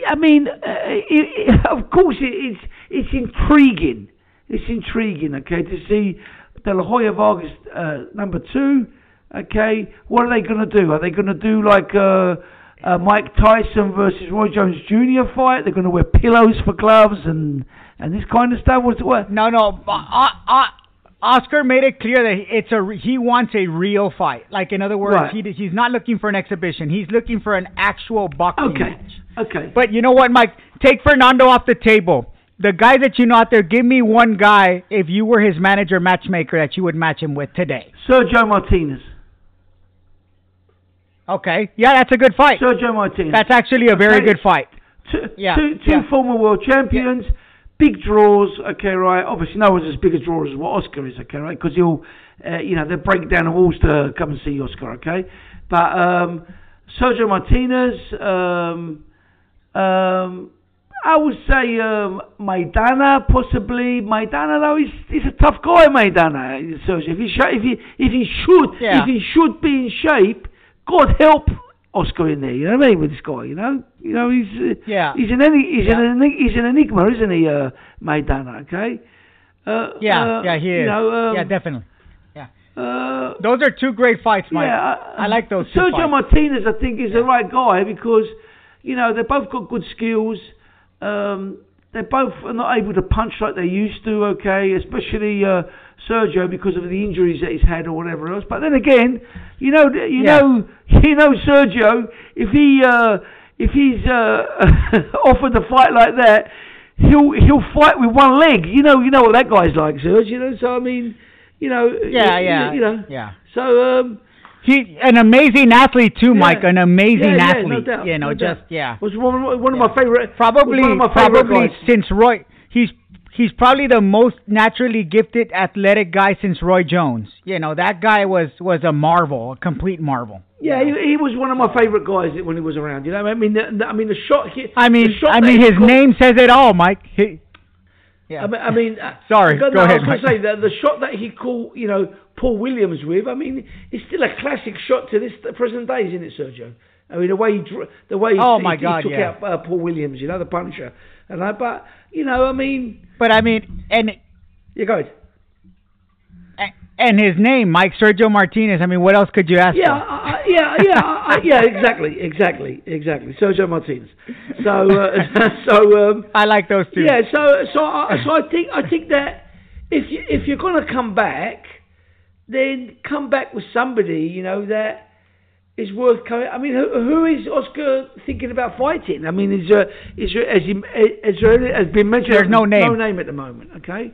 I mean, uh, it, it, of course, it, it's it's intriguing. It's intriguing, okay, to see De La Hoya Vargas uh, number two. Okay, what are they going to do? Are they going to do like uh, uh, Mike Tyson versus Roy Jones Jr. fight? They're going to wear pillows for gloves and and this kind of stuff. What's what? No, no. Uh, uh, Oscar made it clear that it's a he wants a real fight. Like in other words, right. he he's not looking for an exhibition. He's looking for an actual boxing okay. match. Okay. But you know what, Mike? Take Fernando off the table. The guy that you know out there, give me one guy if you were his manager matchmaker that you would match him with today. Sergio Martinez. Okay. Yeah, that's a good fight. Sergio Martinez. That's actually a very okay. good fight. Two, yeah. two, two yeah. former world champions. Yeah. Big draws, okay, right. Obviously, no one's as big a draw as what Oscar is, okay, right? Because he'll, uh, you know, they'll break down the walls to come and see Oscar, okay? But um, Sergio Martinez, um, um, I would say um, Maidana possibly. Maidana though is he's a tough guy. Maidana. So if he sh- if he if he should yeah. if he should be in shape, God help Oscar in there. You know what I mean with this guy. You know, you know he's uh, yeah he's an he's yeah. an he's an enigma, isn't he, uh, Maidana? Okay. Uh, yeah, uh, yeah, he is. You know, um, yeah, definitely. Yeah. Uh, those are two great fights, Mike. Yeah, I, I like those. Sergio Martinez, I think, is yeah. the right guy because you know, they both got good skills. Um, they both are not able to punch like they used to. Okay, especially uh, Sergio because of the injuries that he's had or whatever else. But then again, you know, you Yeah. know, you know, Sergio, if he uh, if he's uh, offered a fight like that, he'll he'll fight with one leg. You know, you know what that guy's like, Sergio. You know, so I mean, you know, Yeah, you, yeah, you know, yeah. so um, He an amazing athlete too, Yeah. Mike. An amazing Yeah, yeah, athlete. no doubt, you know, no just doubt. yeah. was one, one of my favorite. Probably, one of my favorite probably guys. since Roy. He's he's probably the most naturally gifted athletic guy since Roy Jones. You know, that guy was was a marvel, a complete marvel. Yeah, he, he was one of my favorite guys when he was around. You know, I mean, the, the- I mean, the shot. He, I mean, shot I mean, his caught- name says it all, Mike. He, yeah. I mean, I mean uh, Sorry, no, go I ahead, was going to say the the shot that he caught, you know, Paul Williams with. I mean, it's still a classic shot to this present day, isn't it, Sergio? I mean, the way he the way he, Oh, he- my he God, took yeah. out uh, Paul Williams, you know, the puncher, and I, but you know, I mean, but I mean, and you go. ahead. and his name, Mike Sergio Martinez. I mean, what else could you ask Yeah, I- yeah, yeah, I- yeah, exactly, exactly, exactly. Sergio Martinez. So, uh, so. Um, I like those two. Yeah, so so I, so I think I think that if you if you're gonna come back, then come back with somebody you know that is worth coming. I mean, who, who is Oscar thinking about fighting? I mean, is there is there as, he, as there has been mentioned? There's no name. No name at the moment. Okay,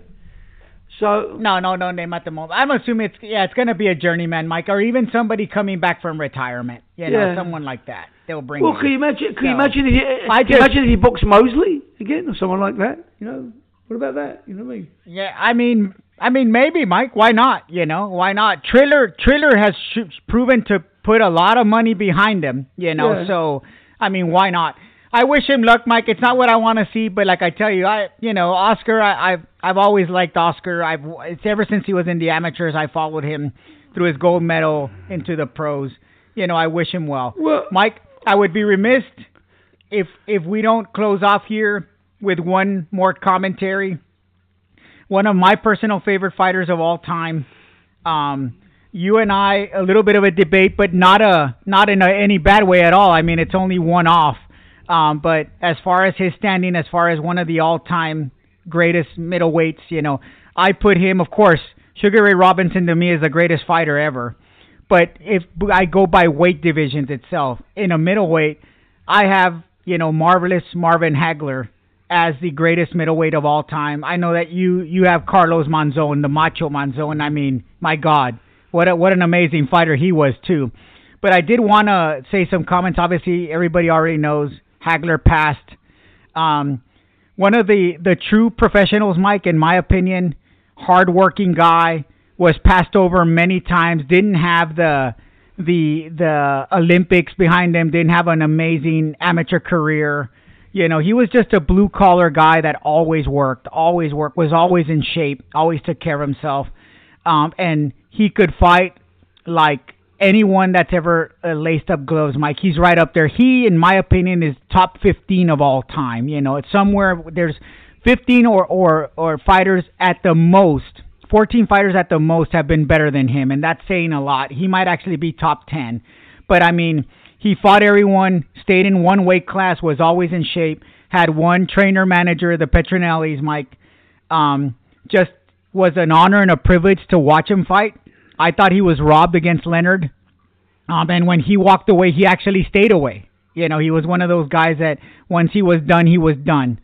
so No, no, no name at the moment. I'm assuming it's yeah, it's gonna be a journeyman, Mike, or even somebody coming back from retirement. You know, Yeah. someone like that. They'll bring. well, in. can you imagine? Can you imagine if you, I just- imagine if he boxed Mosley again or someone like that? You know, what about that? You know what I mean? Yeah, I mean, I mean, maybe Mike. Why not? You know, why not? Triller, Triller has sh- proven to put a lot of money behind him. You know, Yeah. so I mean, why not? I wish him luck, Mike. It's not what I want to see, but like I tell you, I, you know, Oscar, I, I've, I've always liked Oscar. I've, it's ever since he was in the amateurs, I followed him through his gold medal into the pros. You know, I wish him well. Well, Mike, I would be remiss if if we don't close off here with one more commentary. One of my personal favorite fighters of all time. Um, you and I a little bit of a debate, but not a not in a, any bad way at all. I mean, it's only one off. Um, but as far as his standing, as far as one of the all-time greatest middleweights, you know, I put him, of course. Sugar Ray Robinson to me is the greatest fighter ever. But if I go by weight divisions itself, in a middleweight, I have, you know, marvelous Marvin Hagler as the greatest middleweight of all time. I know that you you have Carlos Monzon, the Macho Monzon. I mean, my God, what a, what an amazing fighter he was too. But I did want to say some comments. Obviously, everybody already knows Hagler passed. Um, one of the the true professionals, Mike, in my opinion, hardworking guy, was passed over many times. Didn't have the the the Olympics behind him. Didn't have an amazing amateur career. You know, he was just a blue collar guy that always worked, always worked, was always in shape, always took care of himself, um, and he could fight like anyone that's ever uh, laced up gloves, Mike. He's right up there. He, in my opinion, is top 15 of all time. You know, it's somewhere there's 15 or or or fighters at the most. 14 fighters at the most have been better than him, and that's saying a lot. He might actually be top 10. But I mean, he fought everyone, stayed in one weight class, was always in shape, had one trainer manager, the Petronellis, Mike. Um, just was an honor and a privilege to watch him fight. I thought he was robbed against Leonard. Um, and when he walked away, he actually stayed away. You know, he was one of those guys that once he was done, he was done.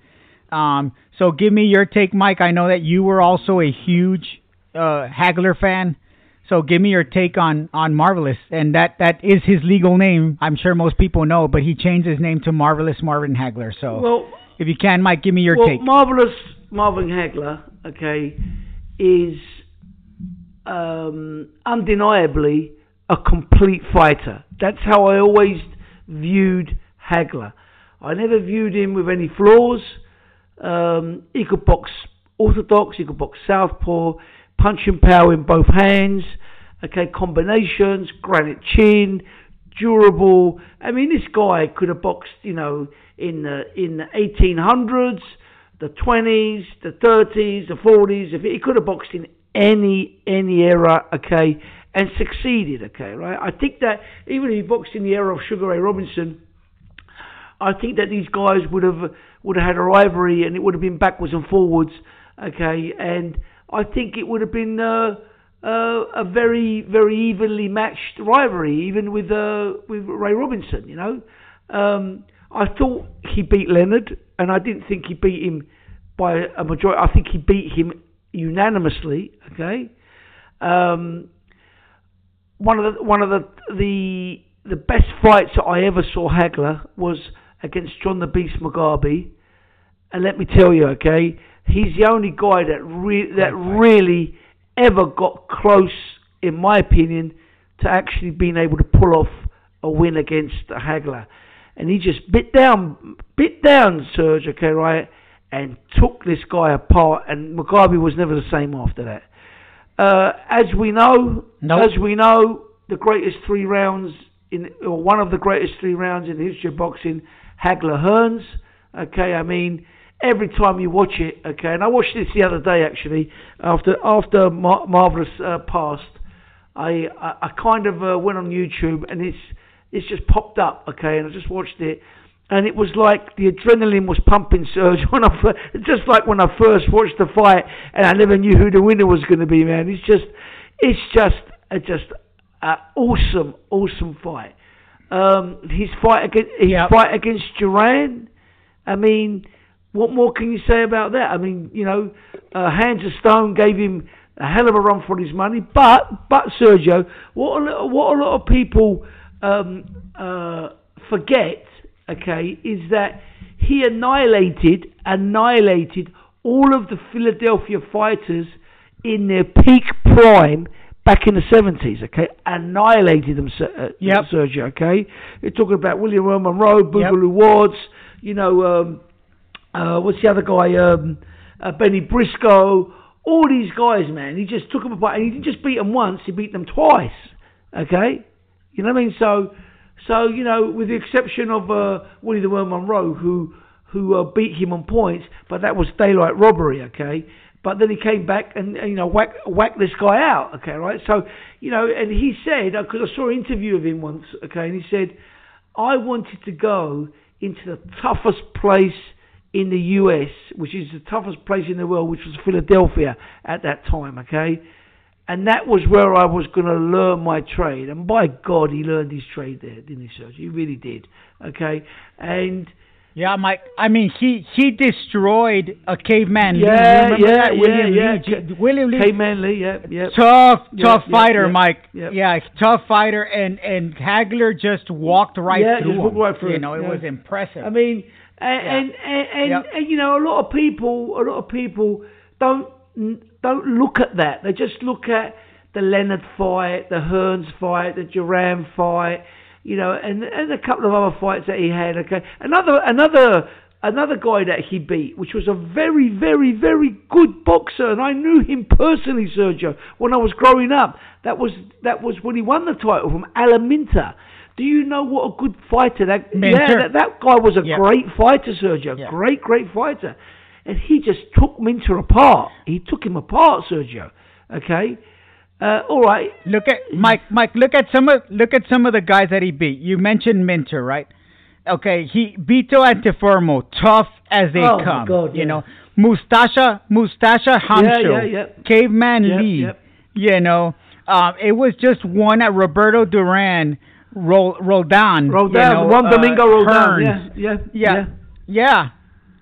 Um, so give me your take, Mike. I know that you were also a huge uh, Hagler fan. So give me your take on on Marvelous, and that that is his legal name. I'm sure most people know, but he changed his name to Marvelous Marvin Hagler. So well, if you can, Mike, give me your well, take. marvelous Marvin Hagler, okay, is um, undeniably a complete fighter. That's how I always viewed Hagler. I never viewed him with any flaws. Um, he could box orthodox, he could box southpaw, punching power in both hands, okay, combinations, granite chin, durable. I mean, this guy could have boxed, you know, in the in the 1800s, the 20s, the 30s, the 40s. If he could have boxed in any any era, okay, and succeeded, okay, right? I think that even if he boxed in the era of Sugar Ray Robinson, I think that these guys would have would have had a rivalry, and it would have been backwards and forwards. Okay, and I think it would have been uh, uh, a very very evenly matched rivalry, even with uh, with Ray Robinson. You know, um, I thought he beat Leonard, and I didn't think he beat him by a majority. I think he beat him unanimously. Okay. Um, one of the one of the the the best fights that I ever saw Hagler was against John the Beast Mugabi, and let me tell you, okay, he's the only guy that re- that really ever got close, in my opinion, to actually being able to pull off a win against a Hagler, and he just bit down, bit down Serge, okay, right, and took this guy apart, and Mugabi was never the same after that. Uh, as we know, Nope. as we know, the greatest three rounds in, or one of the greatest three rounds in the history of boxing, Hagler Hearns. Okay, I mean, every time you watch it, okay, and I watched this the other day actually after after Mar- Marvelous uh, passed. I, I I kind of uh, went on YouTube and it's it's just popped up, okay, and I just watched it. And it was like the adrenaline was pumping, Serge. When I just like when I first watched the fight, and I never knew who the winner was going to be. Man, it's just, it's just, a just an awesome, awesome fight. Um, his fight against his Yep. fight against Duran. I mean, what more can you say about that? I mean, you know, uh, Hands of Stone gave him a hell of a run for his money, but but Sergio, what a lot, what a lot of people um, uh, forget, okay, is that he annihilated annihilated all of the Philadelphia fighters in their peak prime back in the 70s, okay? Annihilated them, uh, Yep. Sergio, okay? You're talking about William Earl Monroe, Boogaloo Watts, you know, um, uh, what's the other guy? Um, uh, Benny Briscoe. All these guys, man. He just took them apart, and he didn't just beat them once; he beat them twice. Okay, you know what I mean? So, so you know, with the exception of uh, Willie the Worm Monroe, who who uh, beat him on points, but that was daylight robbery. Okay. But then he came back and, and you know whack whacked this guy out. Okay, right? So you know, and he said because I saw an interview of him once. Okay, and he said, I wanted to go into the toughest place in the US, which is the toughest place in the world, which was Philadelphia at that time, okay? And that was where I was going to learn my trade. And by God, he learned his trade there, didn't he, Serge? He really did, okay? And Yeah, Mike. I mean, he he destroyed a caveman. Yeah, Remember yeah, that? yeah, William yeah. Lee. G- William Lee. Caveman Lee, yeah, yeah. Tough, Yeah, tough yeah, fighter, yeah, Mike. yeah. Yeah, tough fighter, and and Hagler just walked right Yeah, through him. walked right through You know, it yeah. was impressive. I mean, and Yeah. and, and, Yep. and, you know, a lot of people, a lot of people don't don't look at that. They just look at the Leonard fight, the Hearns fight, the Duran fight, you know, and and a couple of other fights that he had. Okay, another another another guy that he beat, which was a very very very good boxer, and I knew him personally, Sergio, when I was growing up. That was that was when he won the title from Alan Minter. Do you know what a good fighter that? Minter. Yeah, that, that guy was a Yeah. great fighter, Sergio. Yeah. Great, great fighter. And he just took Minter apart. He took him apart, Sergio. Okay. Uh, all right. Look at Mike. Mike, look at some of look at some of the guys that he beat. You mentioned Minter, right? Okay, he Vito Antuofermo, tough as they Oh, my come. God, You yeah. know, Mustafa, Mustafa Hamsho, yeah, yeah. Caveman Lee. You know, um, it was just one at Roberto Duran, Ro- Roldan. Roldan, you know, Juan uh, Domingo Roldan. Yeah, yeah, Yeah. Yeah.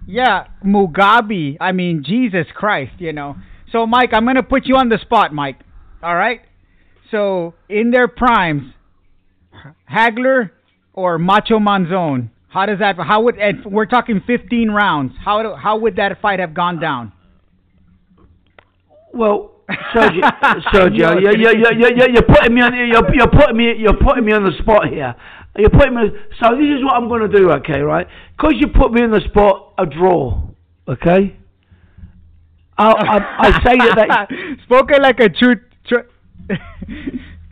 Yeah. Mugabi. I mean, Jesus Christ, you know. So, Mike, I'm going to put you on the spot, Mike. All right? So, in their primes, Hagler or Macho Monzon? How does that, how would, and we're talking 15 rounds. How, do, how would that fight have gone down? Well, Sergio, I Sergio, know, you, it's you, gonna you, you, you, you're putting me on, you're, you're putting me, you're putting me on the spot here. You're putting me. So this is what I'm going to do, okay, right? Because you put me on the spot, a draw, okay? I, I, I say that, that Spoken like a true, true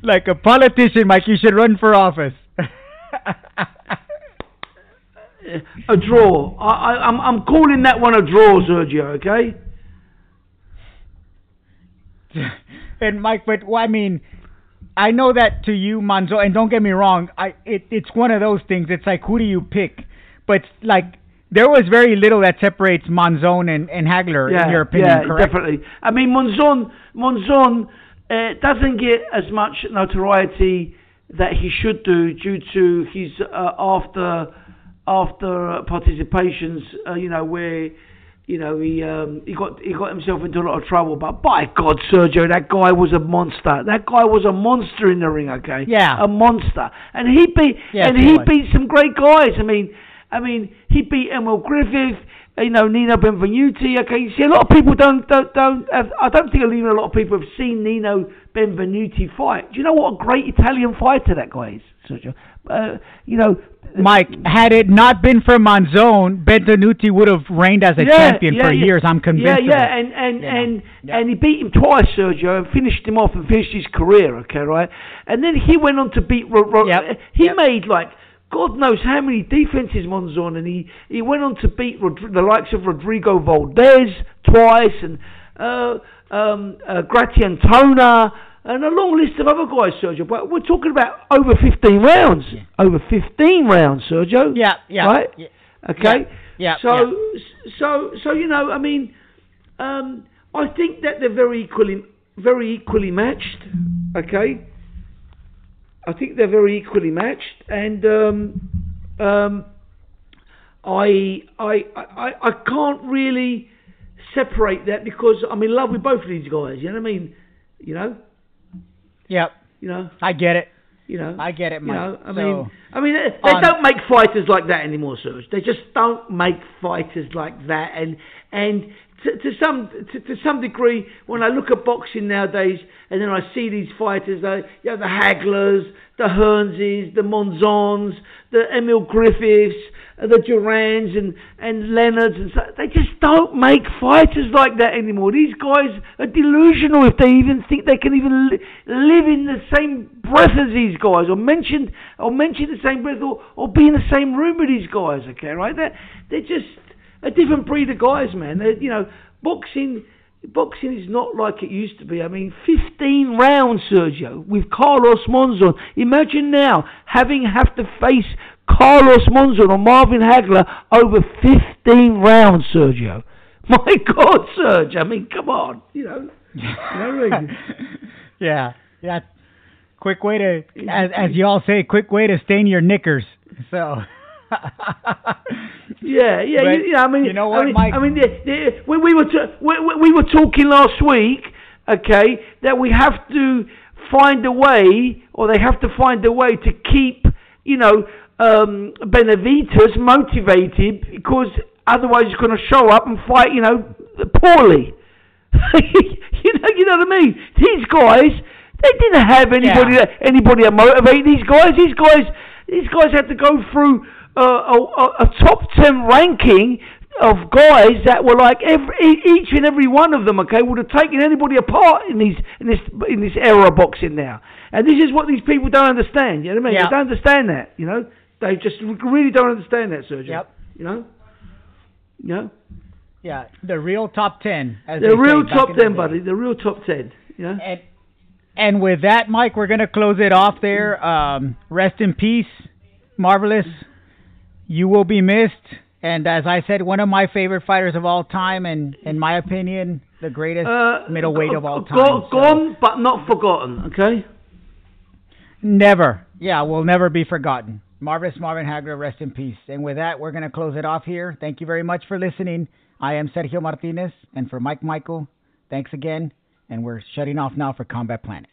like a politician, Mike. You should run for office. a draw. I, I, I'm, I'm calling that one a draw, Sergio. Okay. and Mike, but well, I mean, I know that to you, Monzon, and don't get me wrong, I it, it's one of those things. It's like who do you pick? but like there was very little that separates Monzon and, and Hagler, yeah, in your opinion, yeah, correct? definitely. I mean, Monzon, Monzon uh, doesn't get as much notoriety that he should do due to his uh, after after participations. Uh, you know where. You know he um, he got he got himself into a lot of trouble, but by God, Sergio, that guy was a monster. That guy was a monster in the ring. Okay, Yeah. a monster, and he beat Yes, and he he beat some great guys. I mean, I mean, he beat Emile Griffith, you know, Nino Benvenuti. Okay, you see, a lot of people don't don't don't. Have, I don't think even a lot of people have seen Nino Benvenuti fight. Do you know what a great Italian fighter that guy is, Sergio? Uh, you know, Mike, had it not been for Monzon, Benvenuti would have reigned as a yeah, champion yeah, for yeah. years. I'm convinced. Yeah, of yeah, it. and and You and yeah. and he beat him twice, Sergio, and finished him off and finished his career. Okay, right? And then he went on to beat. Ro- Ro- Yep, He yep. made like. God knows how many defenses Monzon, and he, he went on to beat the likes of Rodrigo Valdez twice, and uh, um, uh, Gratien Tonna, and a long list of other guys, Sergio. But we're talking about over 15 rounds. Yeah. Over 15 rounds, Sergio. yeah, yeah, Right? yeah, Okay. yeah, So, yeah. so, so you know, I mean, um, I think that they're very equally, very equally matched. Okay. I think they're very equally matched, and um, um, I, I, I, I can't really separate that because I'm in love with both of these guys. You know what I mean? You know, Yep. you know, I get it. you know. I get it, You know, I So- mean, I mean, they, they on- don't make fighters like that anymore, Serge. They just don't make fighters like that, and and to, some to, to some degree, when I look at boxing nowadays, and then I see these fighters, uh, you know, the Haglers, the Hearnses, the Monzons, the Emile Griffiths, uh, the Durans, and and Leonards, and so, they just don't make fighters like that anymore. These guys are delusional if they even think they can even li- live in the same breath as these guys, or mention or mention the same breath, or, or be in the same room with these guys. Okay, right? They're they're just a different breed of guys, man. They're, you know, boxing. Boxing is not like it used to be. I mean, 15 rounds, Sergio, with Carlos Monzon. Imagine now having have to face Carlos Monzon or Marvin Hagler over 15 rounds, Sergio. My God, Sergio. I mean, come on. You know, you know what I mean? yeah, yeah. Quick way to, as, as you all say, quick way to stain your knickers. So. Yeah, yeah, But you, yeah. I mean, you know I what, mean, Mike? I mean, the, the, we, we were t- we, we- we were talking last week, okay, that we have to find a way, or they have to find a way to keep, you know, um, Benavidez motivated, because otherwise he's going to show up and fight, you know, poorly. you know, you know what I mean? These guys, they didn't have anybody, Yeah. that, anybody that motivate these guys. These guys, these guys had to go through uh, a, a, a top ten ranking of guys that were like every, each and every one of them. Okay, would have taken anybody apart in these in this in this era of boxing now. And this is what these people don't understand. You know what I mean? Yeah. They don't understand that. You know, they just really don't understand that, Sergio. Yep. You know. You know. yeah, the real top ten. As The real top the ten, buddy. The real top ten. You know. And and with that, Mike, we're gonna close it off there. Um, rest in peace, marvelous. You will be missed. And as I said, one of my favorite fighters of all time, and in my opinion, the greatest Uh, middleweight of go- all go- time. So, Gone, but not forgotten. Okay. Never. Yeah, will never be forgotten. Marvelous Marvin Hagler, rest in peace. And with that, we're going to close it off here. Thank you very much for listening. I am Sergio Martinez, and for Mike Michael, thanks again. And we're shutting off now for Combat Planet.